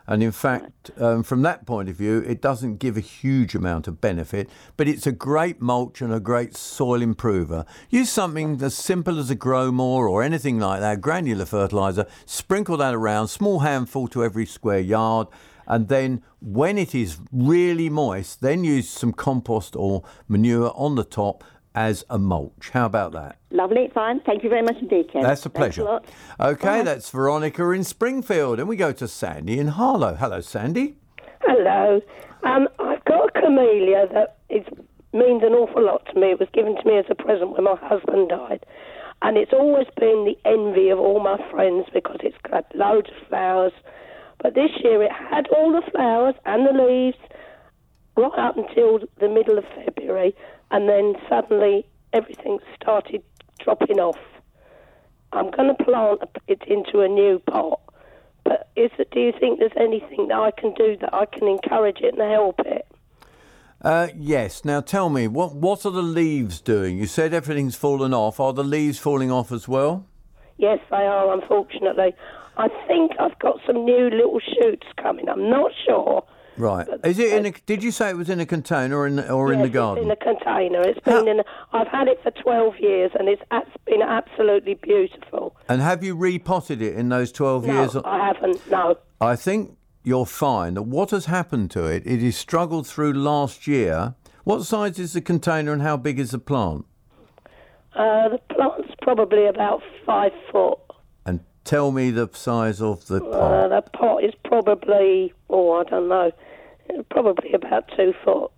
[SPEAKER 2] And in fact, um, from that point of view, it doesn't give a huge amount of benefit, but it's a great mulch and a great soil improver. Use something as simple as a Growmore or anything like that, granular fertilizer, sprinkle that around, small handful to every square yard, and then when it is really moist, then use some compost or manure on the top as a mulch. How about that?
[SPEAKER 12] Lovely, fine. Thank you very much indeed, Ken.
[SPEAKER 2] That's a pleasure.
[SPEAKER 12] lot.
[SPEAKER 2] Okay, that's Veronica in Springfield, and we go to Sandy in Harlow. Hello, Sandy.
[SPEAKER 13] Hello. Um, I've got a camellia that is, means an awful lot to me. It was given to me as a present when my husband died. And it's always been the envy of all my friends because it's got loads of flowers. But this year it had all the flowers and the leaves right up until the middle of February. And then suddenly everything started dropping off. I'm going to plant it into a new pot. But is it, do you think there's anything that I can do that I can encourage it and help it?
[SPEAKER 2] Uh, yes. Now tell me, what what are the leaves doing? You said everything's fallen off. Are the leaves falling off as well?
[SPEAKER 13] Yes, they are, unfortunately. I think I've got some new little shoots coming. I'm not sure.
[SPEAKER 2] Right. Is it in a? Did you say it was in a container or in the, or in the garden?
[SPEAKER 13] It's in a container. It's been in. A, I've had it for 12 years, and it's been absolutely beautiful.
[SPEAKER 2] And have you repotted it in those twelve
[SPEAKER 13] No,
[SPEAKER 2] years?
[SPEAKER 13] I haven't. No.
[SPEAKER 2] I think you'll find that what has happened to it, it has struggled through last year. What size is the container and how big is the plant?
[SPEAKER 13] Uh, the plant's probably about five foot.
[SPEAKER 2] Tell me the size of the pot.
[SPEAKER 13] Uh, the pot is probably, oh, I don't know, probably about two foot.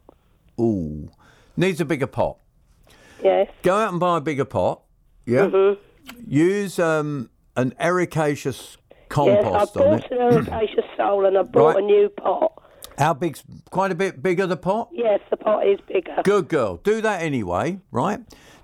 [SPEAKER 2] Ooh, needs a bigger pot.
[SPEAKER 13] Yes.
[SPEAKER 2] Go out and buy a bigger pot. Yeah.
[SPEAKER 13] Mm-hmm.
[SPEAKER 2] Use um, an ericaceous compost
[SPEAKER 13] Yes, I bought an ericaceous soul and I bought
[SPEAKER 2] Right.
[SPEAKER 13] a new pot.
[SPEAKER 2] How big's quite a bit bigger the pot?
[SPEAKER 13] Yes, the pot is bigger.
[SPEAKER 2] Good girl. Do that anyway, right?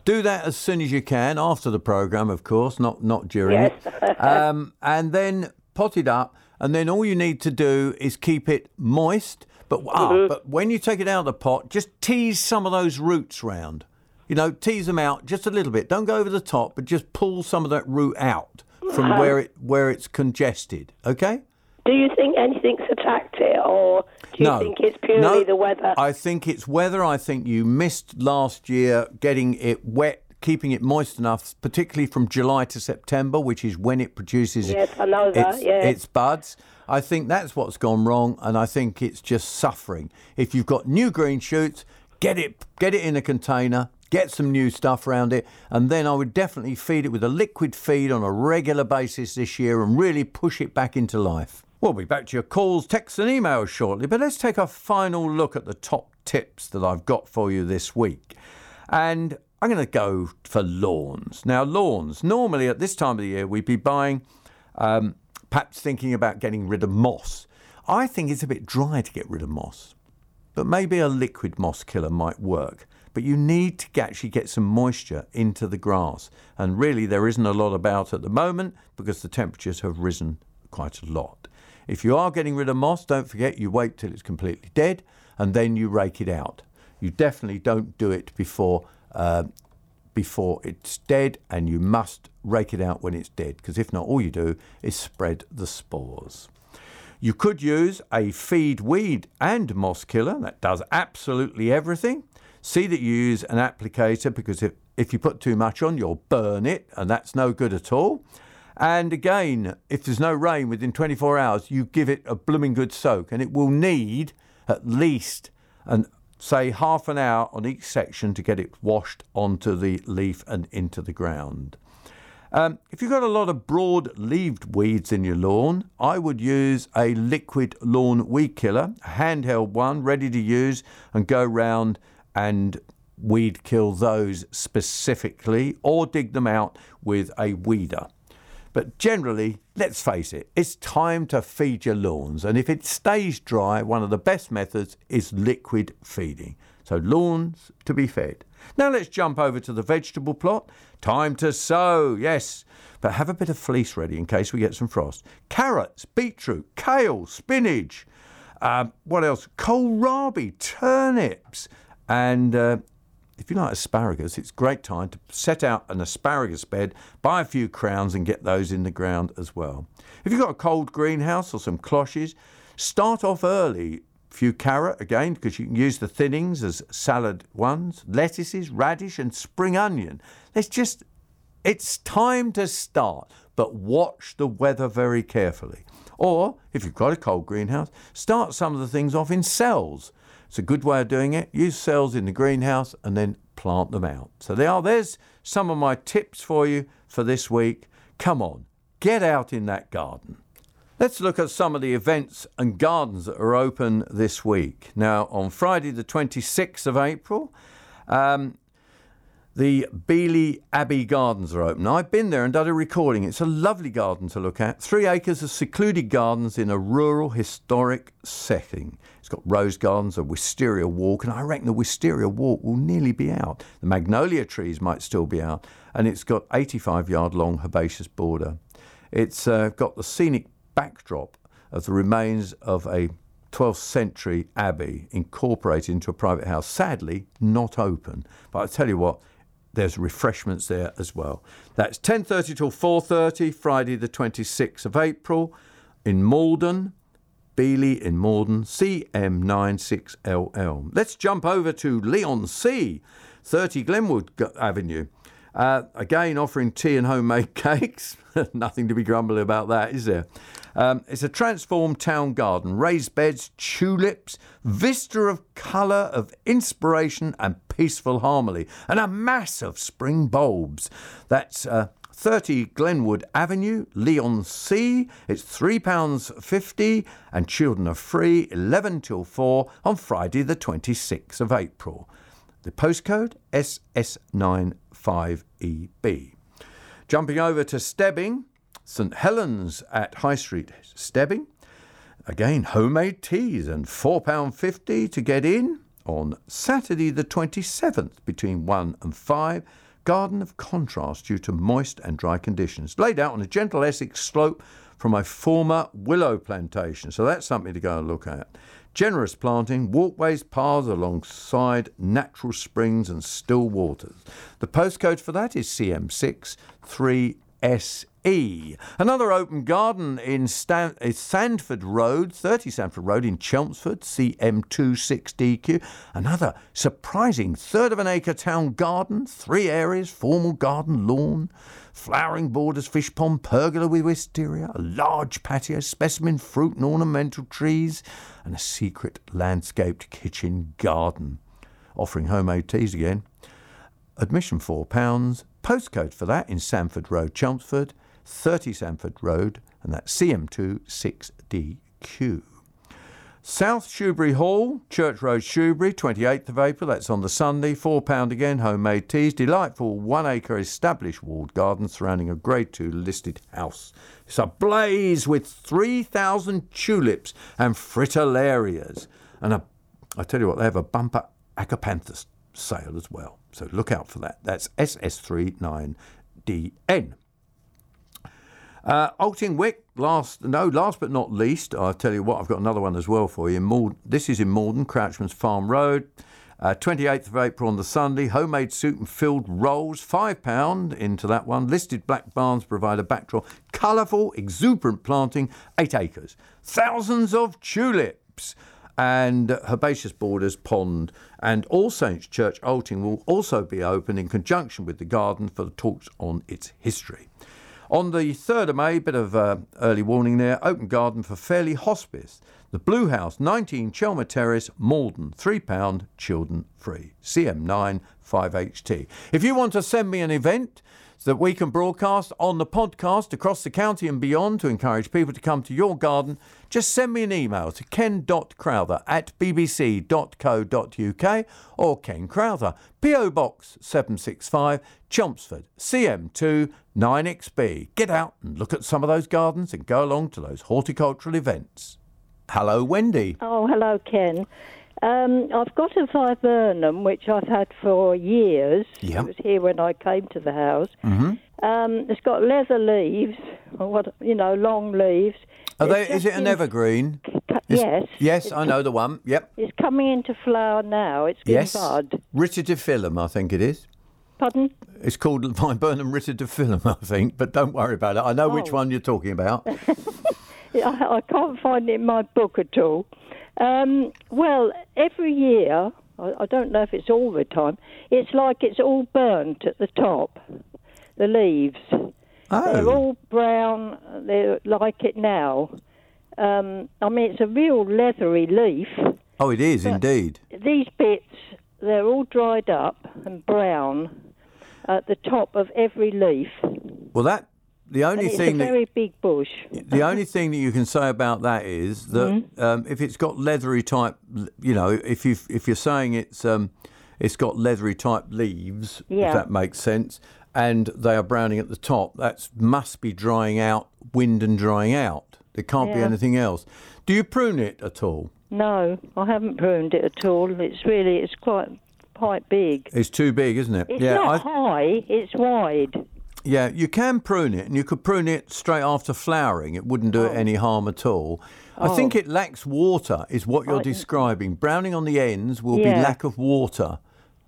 [SPEAKER 2] Do that as soon as you can after the program, of course, not not during
[SPEAKER 13] Yes.
[SPEAKER 2] it. Um, and then pot it up, and then all you need to do is keep it moist. But ah,
[SPEAKER 13] Mm-hmm.
[SPEAKER 2] but when you take it out of the pot, just tease some of those roots round. You know, tease them out just a little bit. Don't go over the top, but just pull some of that root out from where it where it's congested. Okay.
[SPEAKER 13] Do you think anything's attacked it, or do you
[SPEAKER 2] no.
[SPEAKER 13] think it's purely
[SPEAKER 2] no,
[SPEAKER 13] the weather?
[SPEAKER 2] I think it's weather. I think you missed last year getting it wet, keeping it moist enough, particularly from July to September, which is when it produces
[SPEAKER 13] Yes, I know that,
[SPEAKER 2] its,
[SPEAKER 13] yeah.
[SPEAKER 2] its buds. I think that's what's gone wrong, and I think it's just suffering. If you've got new green shoots, get it get it in a container. Get some new stuff around it, and then I would definitely feed it with a liquid feed on a regular basis this year and really push it back into life. We'll be back to your calls, texts, and emails shortly, but let's take a final look at the top tips that I've got for you this week. And I'm going to go for lawns. Now, lawns, normally at this time of the year, we'd be buying, um, perhaps thinking about getting rid of moss. I think it's a bit dry to get rid of moss, but maybe a liquid moss killer might work. But you need to actually get some moisture into the grass. And really, there isn't a lot about at the moment because the temperatures have risen quite a lot. If you are getting rid of moss, don't forget you wait till it's completely dead and then you rake it out. You definitely don't do it before uh, before it's dead, and you must rake it out when it's dead because if not, all you do is spread the spores. You could use a feed weed and moss killer that does absolutely everything. See that you use an applicator because if, if you put too much on, you'll burn it, and that's no good at all. And again, if there's no rain within 24 hours, you give it a blooming good soak, and it will need at least an say half an hour on each section to get it washed onto the leaf and into the ground. Um, if you've got a lot of broad leaved weeds in your lawn, I would use a liquid lawn weed killer, a handheld one, ready to use, and go round and weed kill those specifically, or dig them out with a weeder. But generally, let's face it, it's time to feed your lawns. And if it stays dry, one of the best methods is liquid feeding. So, lawns to be fed. Now, let's jump over to the vegetable plot. Time to sow, yes. But have a bit of fleece ready in case we get some frost. Carrots, beetroot, kale, spinach. Um, what else? Kohlrabi, turnips. And uh, if you like asparagus, it's great time to set out an asparagus bed, buy a few crowns and get those in the ground as well. If you've got a cold greenhouse or some cloches, start off early. A few carrot again, because you can use the thinnings as salad ones, lettuces, radish, and spring onion. Let's just, it's time to start, but watch the weather very carefully. Or, if you've got a cold greenhouse, start some of the things off in cells. It's a good way of doing it. Use cells in the greenhouse and then plant them out. So there are there's some of my tips for you for this week. Come on, get out in that garden. Let's look at some of the events and gardens that are open this week. Now, on Friday, the 26th of April, um, the Beeleigh Abbey Gardens are open. I've been there and done a recording. It's a lovely garden to look at. Three acres of secluded gardens in a rural historic setting. It's got rose gardens, a wisteria walk, and I reckon the wisteria walk will nearly be out. The magnolia trees might still be out, and it's got 85 yard long herbaceous border. It's uh, got the scenic backdrop of the remains of a 12th century abbey incorporated into a private house. Sadly, not open. But I tell you what, there's refreshments there as well. That's 10:30 till 4:30, Friday the 26th of April, in Maldon, Beeleigh in Maldon, CM96LL. Let's jump over to Leigh-on-Sea, 30 Glenwood Avenue. Uh, again, offering tea and homemade cakes. Nothing to be grumbly about that, is there? Um, it's a transformed town garden, raised beds, tulips, vista of colour, of inspiration and peaceful harmony, and a mass of spring bulbs. That's uh, 30 Glenwood Avenue, Leigh-on-Sea. It's £3.50 and children are free 11 till 4 on Friday, the 26th of April. The postcode SS95EB. Jumping over to Stebbing, St Helens at High Street, Stebbing. again, homemade teas and £4.50 to get in on Saturday the 27th between 1 and 5. Garden of contrast due to moist and dry conditions. Laid out on a gentle Essex slope from a former willow plantation. So that's something to go and look at. Generous planting, walkways, paths alongside natural springs and still waters. The postcode for that is CM6 3SE. Another open garden in Stan- Sandford Road, 30 Sandford Road in Chelmsford, CM26DQ. Another surprising third of an acre town garden, three areas, formal garden, lawn, flowering borders, fish pond, pergola with wisteria, a large patio, specimen fruit and ornamental trees, and a secret landscaped kitchen garden. Offering homemade teas again. Admission £4. Postcode for that in Sanford Road, Chelmsford, 30 Sanford Road, and that's CM2 6DQ. South Shoebury Hall, Church Road, Shoebury, 28th of April. That's on the Sunday. £4 again, homemade teas. Delightful one acre established walled garden surrounding a Grade 2 listed house. It's ablaze with 3,000 tulips and fritillarias. And a, I tell you what, they have a bumper agapanthus sale as well. So look out for that. That's SS39DN. Uh, Ulting Wick, last no, last but not least, I'll tell you what, I've got another one as well for you. This is in Maldon, Crouchman's Farm Road. Uh, 28th of April on the Sunday, homemade soup and filled rolls, £5 into that one. Listed black barns provide a backdrop. Colourful, exuberant planting, 8 acres. Thousands of tulips and herbaceous borders pond and All Saints Church Ulting will also be open in conjunction with the garden for the talks on its history. On the 3rd of May, bit of uh, early warning there, open garden for Farleigh Hospice. The Blue House, 19 Chelmer Terrace, Maldon, £3, children free. CM9 5HT. If you want to send me an event that we can broadcast on the podcast across the county and beyond to encourage people to come to your garden, just send me an email to ken.crowther at bbc.co.uk or Ken Crowther, P.O. Box 765, Chelmsford, CM2 9XB. Get out and look at some of those gardens and go along to those horticultural events. Hello, Wendy.
[SPEAKER 14] Oh, hello, Ken. Um, I've got a viburnum which I've had for years.
[SPEAKER 2] Yeah.
[SPEAKER 14] It was here when I came to the house.
[SPEAKER 2] Mm-hmm.
[SPEAKER 14] Um, it's got leather leaves, or what you know, long leaves.
[SPEAKER 2] Are they, is it an
[SPEAKER 14] in-
[SPEAKER 2] evergreen?
[SPEAKER 14] Yes.
[SPEAKER 2] Yes, I know the one. Yep.
[SPEAKER 14] It's coming into flower now. It's
[SPEAKER 2] Yes.
[SPEAKER 14] bud.
[SPEAKER 2] Rhytidophyllum, I think it is.
[SPEAKER 14] Pardon?
[SPEAKER 2] It's called Viburnum rhytidophyllum, I think, but don't worry about it. I know which
[SPEAKER 14] Oh.
[SPEAKER 2] one you're talking about.
[SPEAKER 14] I, I can't find it in my book at all. Um, well, every year, I, I don't know if it's all the time, it's like it's all burnt at the top, the leaves. Oh. They're all brown, they're like it now. Um, I mean, it's a real leathery leaf.
[SPEAKER 2] Oh, it is indeed.
[SPEAKER 14] These bits, they're all dried up and brown at the top of every leaf.
[SPEAKER 2] Well, that the only
[SPEAKER 14] it's
[SPEAKER 2] thing
[SPEAKER 14] a
[SPEAKER 2] that
[SPEAKER 14] very big bush.
[SPEAKER 2] the only thing that you can say about that is that
[SPEAKER 14] Mm-hmm.
[SPEAKER 2] um, if it's got leathery type, you know, if you if you're saying it's um, it's got leathery type leaves,
[SPEAKER 14] Yeah.
[SPEAKER 2] if that makes sense, and they are browning at the top, that must be drying out, wind and drying out. There can't be anything else. Do you prune it at all?
[SPEAKER 14] No, I haven't pruned it at all. It's really, it's quite quite big.
[SPEAKER 2] It's too big, isn't it?
[SPEAKER 14] It's
[SPEAKER 2] yeah,
[SPEAKER 14] not
[SPEAKER 2] I-
[SPEAKER 14] high, it's wide.
[SPEAKER 2] Yeah, you can prune it, and you could prune it straight after flowering. It wouldn't do it any harm at all. I think
[SPEAKER 14] Oh.
[SPEAKER 2] it lacks water, is what you're describing. Browning on the ends will be lack of water.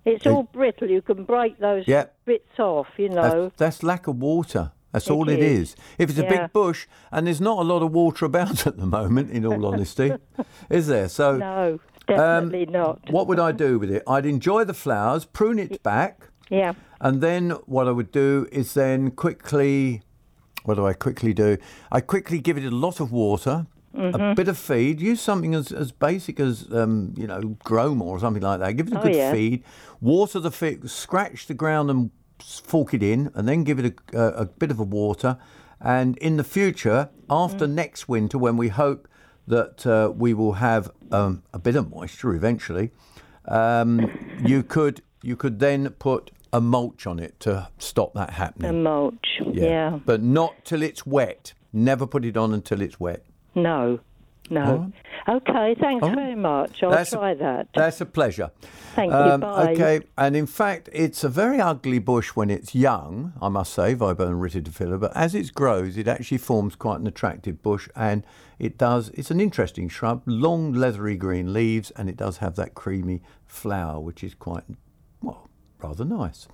[SPEAKER 14] It's
[SPEAKER 2] It-
[SPEAKER 14] all brittle. You can break those
[SPEAKER 2] Yeah.
[SPEAKER 14] bits off, you know.
[SPEAKER 2] That's, that's lack of water. That's
[SPEAKER 14] It
[SPEAKER 2] all it
[SPEAKER 14] is.
[SPEAKER 2] is. If it's a big bush, and there's not a lot of water about at the moment, in all honesty, is there? So
[SPEAKER 14] no,
[SPEAKER 2] um,
[SPEAKER 14] definitely not.
[SPEAKER 2] what would I do with it? I'd enjoy the flowers, prune it back,
[SPEAKER 14] Yeah.
[SPEAKER 2] And then what I would do is then quickly, what do I quickly do? I quickly give it a lot of water, a
[SPEAKER 14] Mhm.
[SPEAKER 2] bit of feed. Use something as, as basic as um, you know Growmore or something like that. Give it a
[SPEAKER 14] Oh,
[SPEAKER 2] good
[SPEAKER 14] yeah.
[SPEAKER 2] feed. Water the feed. Scratch the ground and fork it in, and then give it a, a, a bit of a water. And in the future, after
[SPEAKER 14] Mm.
[SPEAKER 2] next winter, when we hope that uh, we will have um, a bit of moisture eventually, um, you could you could then put a mulch on it to stop that happening.
[SPEAKER 14] A mulch. Yeah.
[SPEAKER 2] But not till it's wet. Never put it on until it's wet.
[SPEAKER 14] No. No. Okay, thanks very much. I'll
[SPEAKER 2] That's a-
[SPEAKER 14] try that.
[SPEAKER 2] That's a pleasure.
[SPEAKER 14] Thank you.
[SPEAKER 2] Um,
[SPEAKER 14] Bye.
[SPEAKER 2] Okay, and in fact, it's a very ugly bush when it's young, I must say, Viburnum rhytidophyllum, but as it grows, it actually forms quite an attractive bush, and it does, it's an interesting shrub, long leathery green leaves, and it does have that creamy flower, which is quite, rather nice.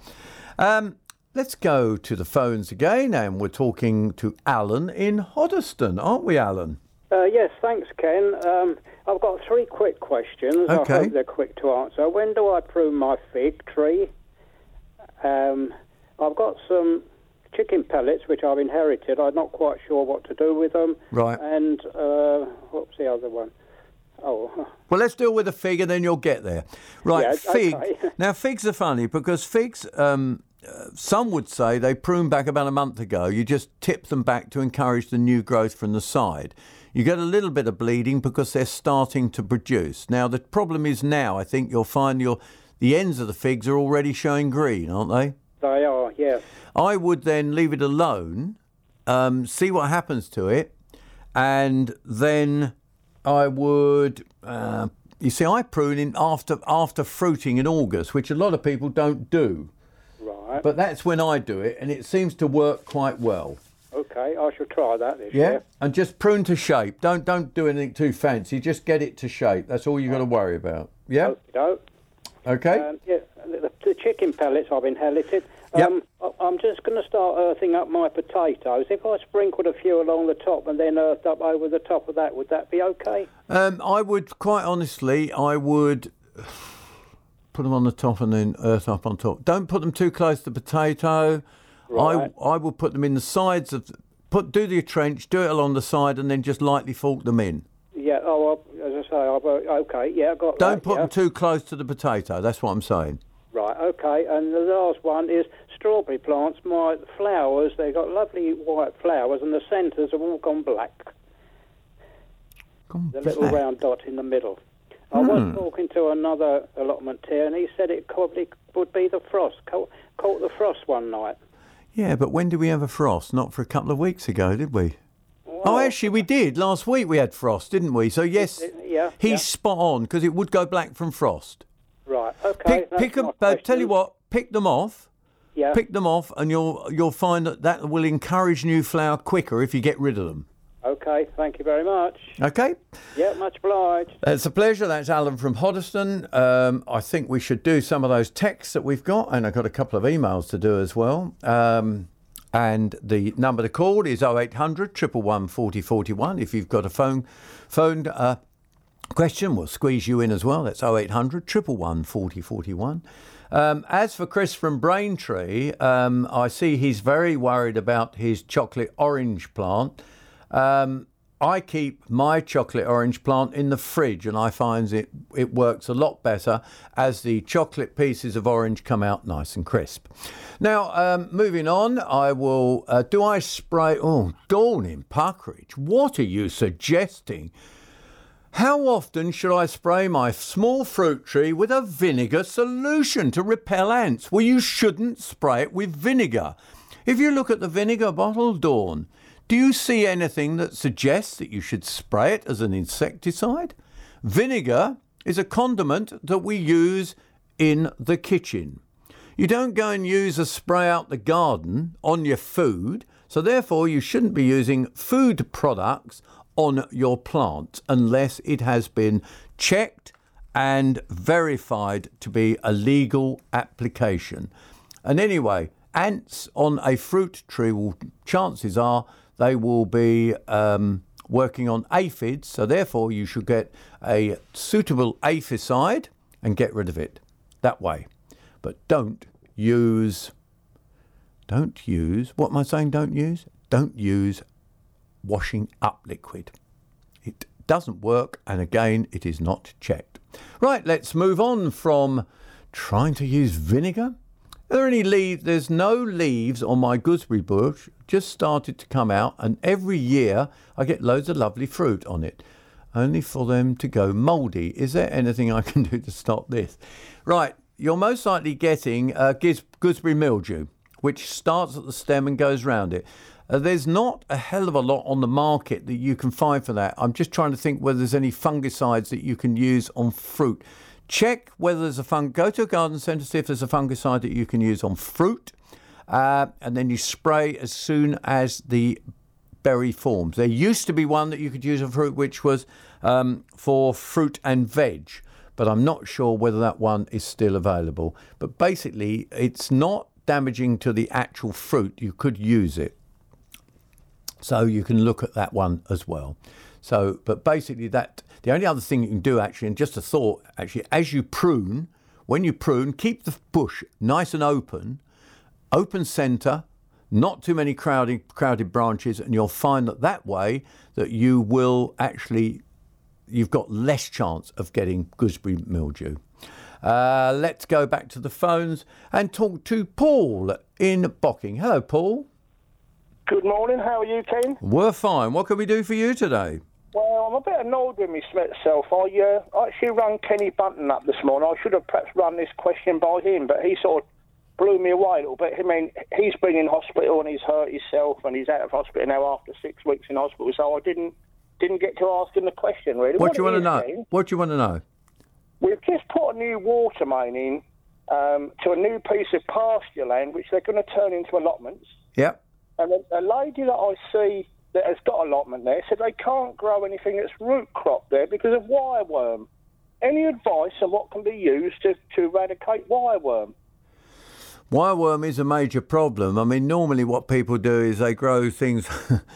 [SPEAKER 2] Um, let's go to the phones again, and we're talking to Alan in Hoddesdon, aren't we, Alan?
[SPEAKER 15] Uh, yes, thanks, Ken. Um, I've got three quick questions.
[SPEAKER 2] Okay.
[SPEAKER 15] I hope they're quick to answer. When do I prune my fig tree? Um, I've got some chicken pellets which I've inherited. I'm not quite sure what to do with them.
[SPEAKER 2] Right.
[SPEAKER 15] And uh, what's the other one? Oh,
[SPEAKER 2] Well, let's deal with the fig and then you'll get there. Right,
[SPEAKER 15] Yeah,
[SPEAKER 2] fig.
[SPEAKER 15] okay.
[SPEAKER 2] now, figs are funny because figs, um, uh, some would say they prune back about a month ago. You just tip them back to encourage the new growth from the side. You get a little bit of bleeding because they're starting to produce. Now, the problem is now, I think you'll find your, the ends of the figs are already showing green, aren't they?
[SPEAKER 15] they are, yes.
[SPEAKER 2] I would then leave it alone, um, see what happens to it, and then I would. Uh, you see, I prune in after after fruiting in August, which a lot of people don't do.
[SPEAKER 15] Right.
[SPEAKER 2] But that's when I do it, and it seems to work quite well.
[SPEAKER 15] Okay, I shall try that this
[SPEAKER 2] Yeah,
[SPEAKER 15] year.
[SPEAKER 2] and just prune to shape. Don't don't do anything too fancy. Just get it to shape. That's all you've got to worry about. Yeah.
[SPEAKER 15] No.
[SPEAKER 2] Okay.
[SPEAKER 15] Um, yeah, the, the chicken pellets I've inherited. Um, I- I'm just going to start earthing up my potatoes. If I sprinkled a few along the top and then earthed up over the top of that, would that be okay?
[SPEAKER 2] Um, I would quite honestly, I would put them on the top and then earth up on top. Don't put them too close to the potato.
[SPEAKER 15] Right.
[SPEAKER 2] I I would put them in the sides of put do the trench, do it along the side, and then just lightly fork them in.
[SPEAKER 15] Yeah. Oh, I, as I say, I've, uh, okay. Yeah, I got
[SPEAKER 2] Don't
[SPEAKER 15] that.
[SPEAKER 2] put
[SPEAKER 15] yeah.
[SPEAKER 2] them too close to the potato. That's what I'm saying.
[SPEAKER 15] Right. Okay. And the last one is strawberry plants. My flowers. They've got lovely white flowers, and the centres have all gone black. Gone the little
[SPEAKER 2] black?
[SPEAKER 15] round dot in the middle. I was
[SPEAKER 2] Hmm.
[SPEAKER 15] talking to another allotmenteer, and he said it probably would be the frost. Caught, caught the frost one night.
[SPEAKER 2] Yeah, but when did we have a frost? Not for a couple of weeks ago, did we? oh, actually, we did. Last week we had frost, didn't we? So yes,
[SPEAKER 15] Yeah.
[SPEAKER 2] he's
[SPEAKER 15] yeah.
[SPEAKER 2] spot on because it would go black from frost.
[SPEAKER 15] Right. Okay.
[SPEAKER 2] Pick, pick
[SPEAKER 15] my
[SPEAKER 2] uh, tell you what, pick them off.
[SPEAKER 15] Yeah.
[SPEAKER 2] Pick them off, and you'll you'll find that that will encourage new flower quicker if you get rid of them.
[SPEAKER 15] Okay. Thank you very much.
[SPEAKER 2] Okay,
[SPEAKER 15] Yeah. Much obliged.
[SPEAKER 2] it's a pleasure. That's Alan from Hoddesdon. Um, I think we should do some of those texts that we've got, and I've got a couple of emails to do as well. Um, and the number to call is 0800 111 4041. If you've got a phone phone uh, question, we'll squeeze you in as well. That's 0800 111 4041. Um, as for Chris from Braintree, um, I see he's very worried about his chocolate orange plant. Um, I keep my chocolate orange plant in the fridge, and I find it it works a lot better as the chocolate pieces of orange come out nice and crisp. Now, um, moving on, I will. Uh, do I spray? Oh, Dawn in Puckeridge, what are you suggesting? How often should I spray my small fruit tree with a vinegar solution to repel ants? Well, you shouldn't spray it with vinegar. If you look at the vinegar bottle, Dawn, do you see anything that suggests that you should spray it as an insecticide? Vinegar is a condiment that we use in the kitchen. You don't go and use a spray out the garden on your food, so therefore you shouldn't be using food products on your plant unless it has been checked and verified to be a legal application. And anyway, ants on a fruit tree will chances are they will be um, working on aphids, so therefore you should get a suitable aphicide and get rid of it that way. But don't use, don't use, what am I saying don't use? Don't use washing up liquid. It doesn't work, and again, it is not checked. Right, let's move on from trying to use vinegar. Are there any leaves? There's no leaves on my gooseberry bush. Just started to come out, and every year I get loads of lovely fruit on it, only for them to go mouldy. Is there anything I can do to stop this? Right, you're most likely getting uh, gooseberry mildew, which starts at the stem and goes round it. Uh, there's not a hell of a lot on the market that you can find for that. I'm just trying to think whether there's any fungicides that you can use on fruit. Check whether there's a fung. Go to a garden centre, see if there's a fungicide that you can use on fruit, uh, and then you spray as soon as the berry forms. There used to be one that you could use on fruit, which was um, for fruit and veg, but I'm not sure whether that one is still available. But basically, it's not damaging to the actual fruit. You could use it. So you can look at that one as well. So, but basically, that the only other thing you can do actually, and just a thought actually, as you prune, when you prune, keep the bush nice and open, open centre, not too many crowded crowded branches, and you'll find that that way that you will actually you've got less chance of getting gooseberry mildew. Uh, let's go back to the phones and talk to Paul in Bocking. Hello, Paul.
[SPEAKER 16] Good morning. How are you, Ken?
[SPEAKER 2] We're fine. What can we do for you today?
[SPEAKER 16] Well, I'm a bit annoyed with myself. I uh, actually rang Kenny Bunton up this morning. I should have perhaps run this question by him, but he sort of blew me away a little bit. I mean, he's been in hospital and he's hurt himself, and he's out of hospital now after six weeks in hospital. So I didn't didn't get to ask him the question really.
[SPEAKER 2] What, do you want to know?
[SPEAKER 16] Ken,
[SPEAKER 2] What do you want to know?
[SPEAKER 16] We've just put a new water main in um, to a new piece of pasture land, which they're going to turn into allotments.
[SPEAKER 2] Yep.
[SPEAKER 16] And a, lady that I see that has got allotment there said they can't grow anything that's root crop there because of wireworm. Any advice on what can be used to, to eradicate wireworm?
[SPEAKER 2] Wireworm is a major problem. I mean, normally what people do is they grow things,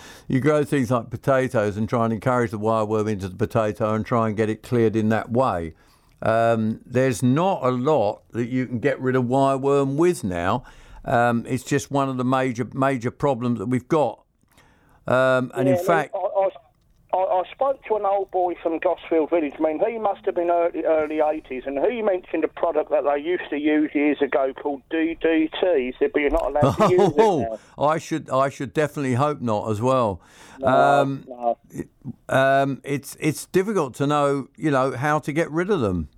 [SPEAKER 2] you grow things like potatoes and try and encourage the wireworm into the potato and try and get it cleared in that way. Um, there's not a lot that you can get rid of wireworm with now. Um, it's just one of the major major problems that we've got. Um, and
[SPEAKER 16] Yeah,
[SPEAKER 2] in
[SPEAKER 16] I
[SPEAKER 2] fact,
[SPEAKER 16] I, I, I spoke to an old boy from Gosfield Village. I mean, he must have been early, early 80s, and he mentioned a product that they used to use years ago called DDT. He said, but you're not allowed to use it now.
[SPEAKER 2] I should I should definitely hope not as well.
[SPEAKER 16] No,
[SPEAKER 2] um,
[SPEAKER 16] no.
[SPEAKER 2] it- um, it's it's difficult to know you know how to get rid of them.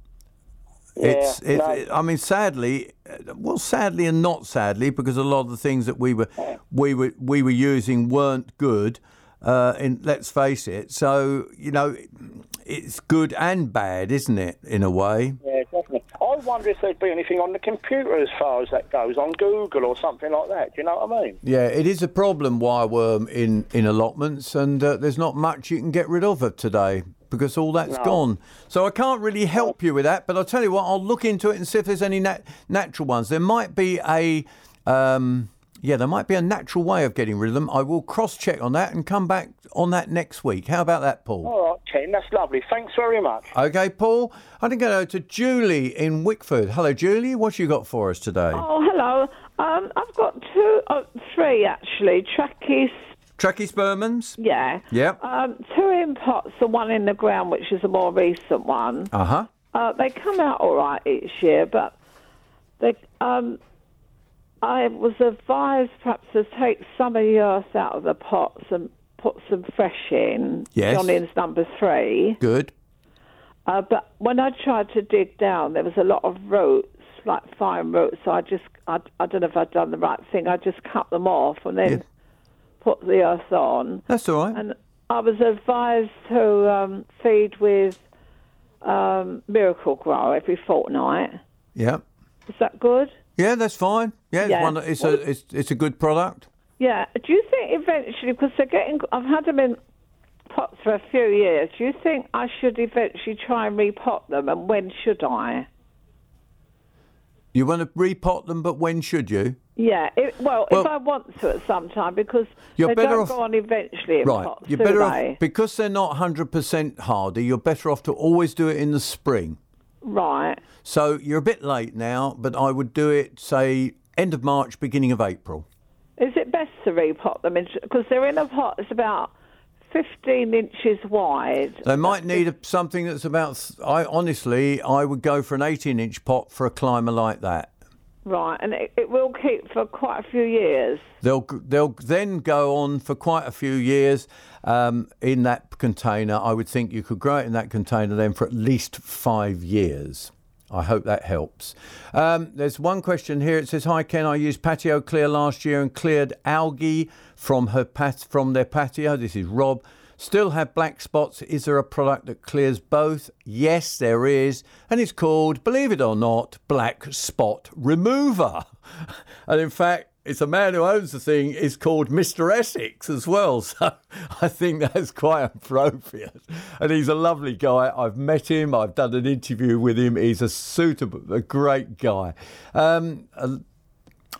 [SPEAKER 2] It's
[SPEAKER 16] Yeah,
[SPEAKER 2] it's
[SPEAKER 16] no.
[SPEAKER 2] it- I mean sadly, well sadly and not sadly because a lot of the things that we were we were we were using weren't good. Uh, in let's face it, so you know, it's good and bad, isn't it? In a way.
[SPEAKER 16] Yeah, definitely. I wonder if there'd be anything on the computer as far as that goes, on Google or something like that. Do you know what I mean?
[SPEAKER 2] Yeah, it is a problem, wireworm in, in allotments, and uh, there's not much you can get rid of it today because all that's
[SPEAKER 16] No.
[SPEAKER 2] gone. So I can't really help you with that, but I'll tell you what, I'll look into it and see if there's any nat- natural ones. There might be a. Um, yeah, there might be a natural way of getting rid of them. I will cross check on that and come back on that next week. How about that, Paul?
[SPEAKER 16] All right, Ken, that's lovely. Thanks very much.
[SPEAKER 2] Okay, Paul. I think I go to Julie in Wickford. Hello, Julie. What you got for us today?
[SPEAKER 17] Oh, hello. Um, I've got two, uh, three actually. Trachis,
[SPEAKER 2] Trachelospermums?
[SPEAKER 17] yeah.
[SPEAKER 2] Yep.
[SPEAKER 17] Um, two in pots and one in the ground, which is a more recent one.
[SPEAKER 2] Uh huh.
[SPEAKER 17] Uh, they come out all right each year, but they, um, I was advised perhaps to take some of the earth out of the pots and put some fresh in.
[SPEAKER 2] Yes.
[SPEAKER 17] John Innes number three.
[SPEAKER 2] Good.
[SPEAKER 17] Uh, but when I tried to dig down, there was a lot of roots, like fine roots. So I just, I, I don't know if I'd done the right thing. I just cut them off and then put the earth on.
[SPEAKER 2] That's all right.
[SPEAKER 17] And I was advised to um, feed with um, Miracle-Gro every fortnight.
[SPEAKER 2] Yeah.
[SPEAKER 17] Is that good?
[SPEAKER 2] Yeah, that's fine. Yeah, it's,
[SPEAKER 17] Yeah.
[SPEAKER 2] one, it's a it's, it's a good product.
[SPEAKER 17] Yeah. Do you think eventually, because they're getting, I've had them in pots for a few years. Do you think I should eventually try and repot them, and when should I?
[SPEAKER 2] You want to repot them, but when should you?
[SPEAKER 17] Yeah, it, well,
[SPEAKER 2] Well-
[SPEAKER 17] if I want to at some time, because they don't
[SPEAKER 2] off-
[SPEAKER 17] go on eventually in
[SPEAKER 2] right.
[SPEAKER 17] pots,
[SPEAKER 2] You're better
[SPEAKER 17] they?
[SPEAKER 2] off because they're not 100% hardy. You're better off to always do it in the spring.
[SPEAKER 17] Right.
[SPEAKER 2] So you're a bit late now, but I would do it say end of March, beginning of April.
[SPEAKER 17] Is it best to repot them? Because they're in a pot that's about 15 inches wide.
[SPEAKER 2] They might need a, something that's about. I honestly, I would go for an 18-inch pot for a climber like that.
[SPEAKER 17] Right, and it, it will keep for quite a few years.
[SPEAKER 2] They'll they'll then go on for quite a few years um, in that container. I would think you could grow it in that container then for at least five years. I hope that helps. Um, there's one question here. It says, "Hi Ken, I used Patio Clear last year and cleared algae from her pat- from their patio." This is Rob. Still have black spots. Is there a product that clears both? Yes, there is, and it's called, believe it or not, Black Spot Remover. and in fact, it's a man who owns the thing is called Mr. Essex as well. So I think that's quite appropriate. And he's a lovely guy. I've met him. I've done an interview with him. He's a suitable, a great guy. Um,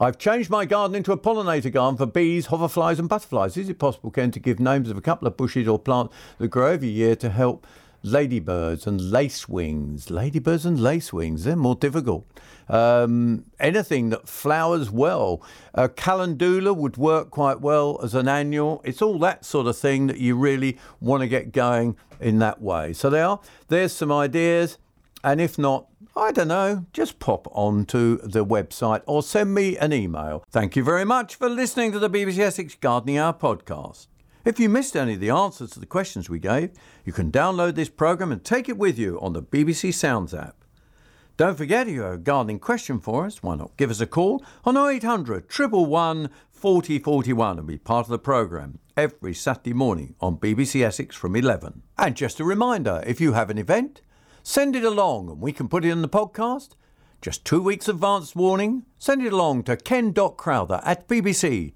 [SPEAKER 2] I've changed my garden into a pollinator garden for bees, hoverflies, and butterflies. Is it possible, Ken, to give names of a couple of bushes or plants that grow every year to help ladybirds and lacewings? Ladybirds and lacewings, they're more difficult. Um, anything that flowers well. A calendula would work quite well as an annual. It's all that sort of thing that you really want to get going in that way. So there are. There's some ideas. And if not, I don't know, just pop onto the website or send me an email. Thank you very much for listening to the BBC Essex Gardening Hour podcast. If you missed any of the answers to the questions we gave, you can download this programme and take it with you on the BBC Sounds app. Don't forget, if you have a gardening question for us, why not give us a call on 0800 111 4041 and be part of the programme every Saturday morning on BBC Essex from 11. And just a reminder, if you have an event, send it along and we can put it in the podcast. Just two weeks advance warning. Send it along to ken.crowther at bbc.co.uk.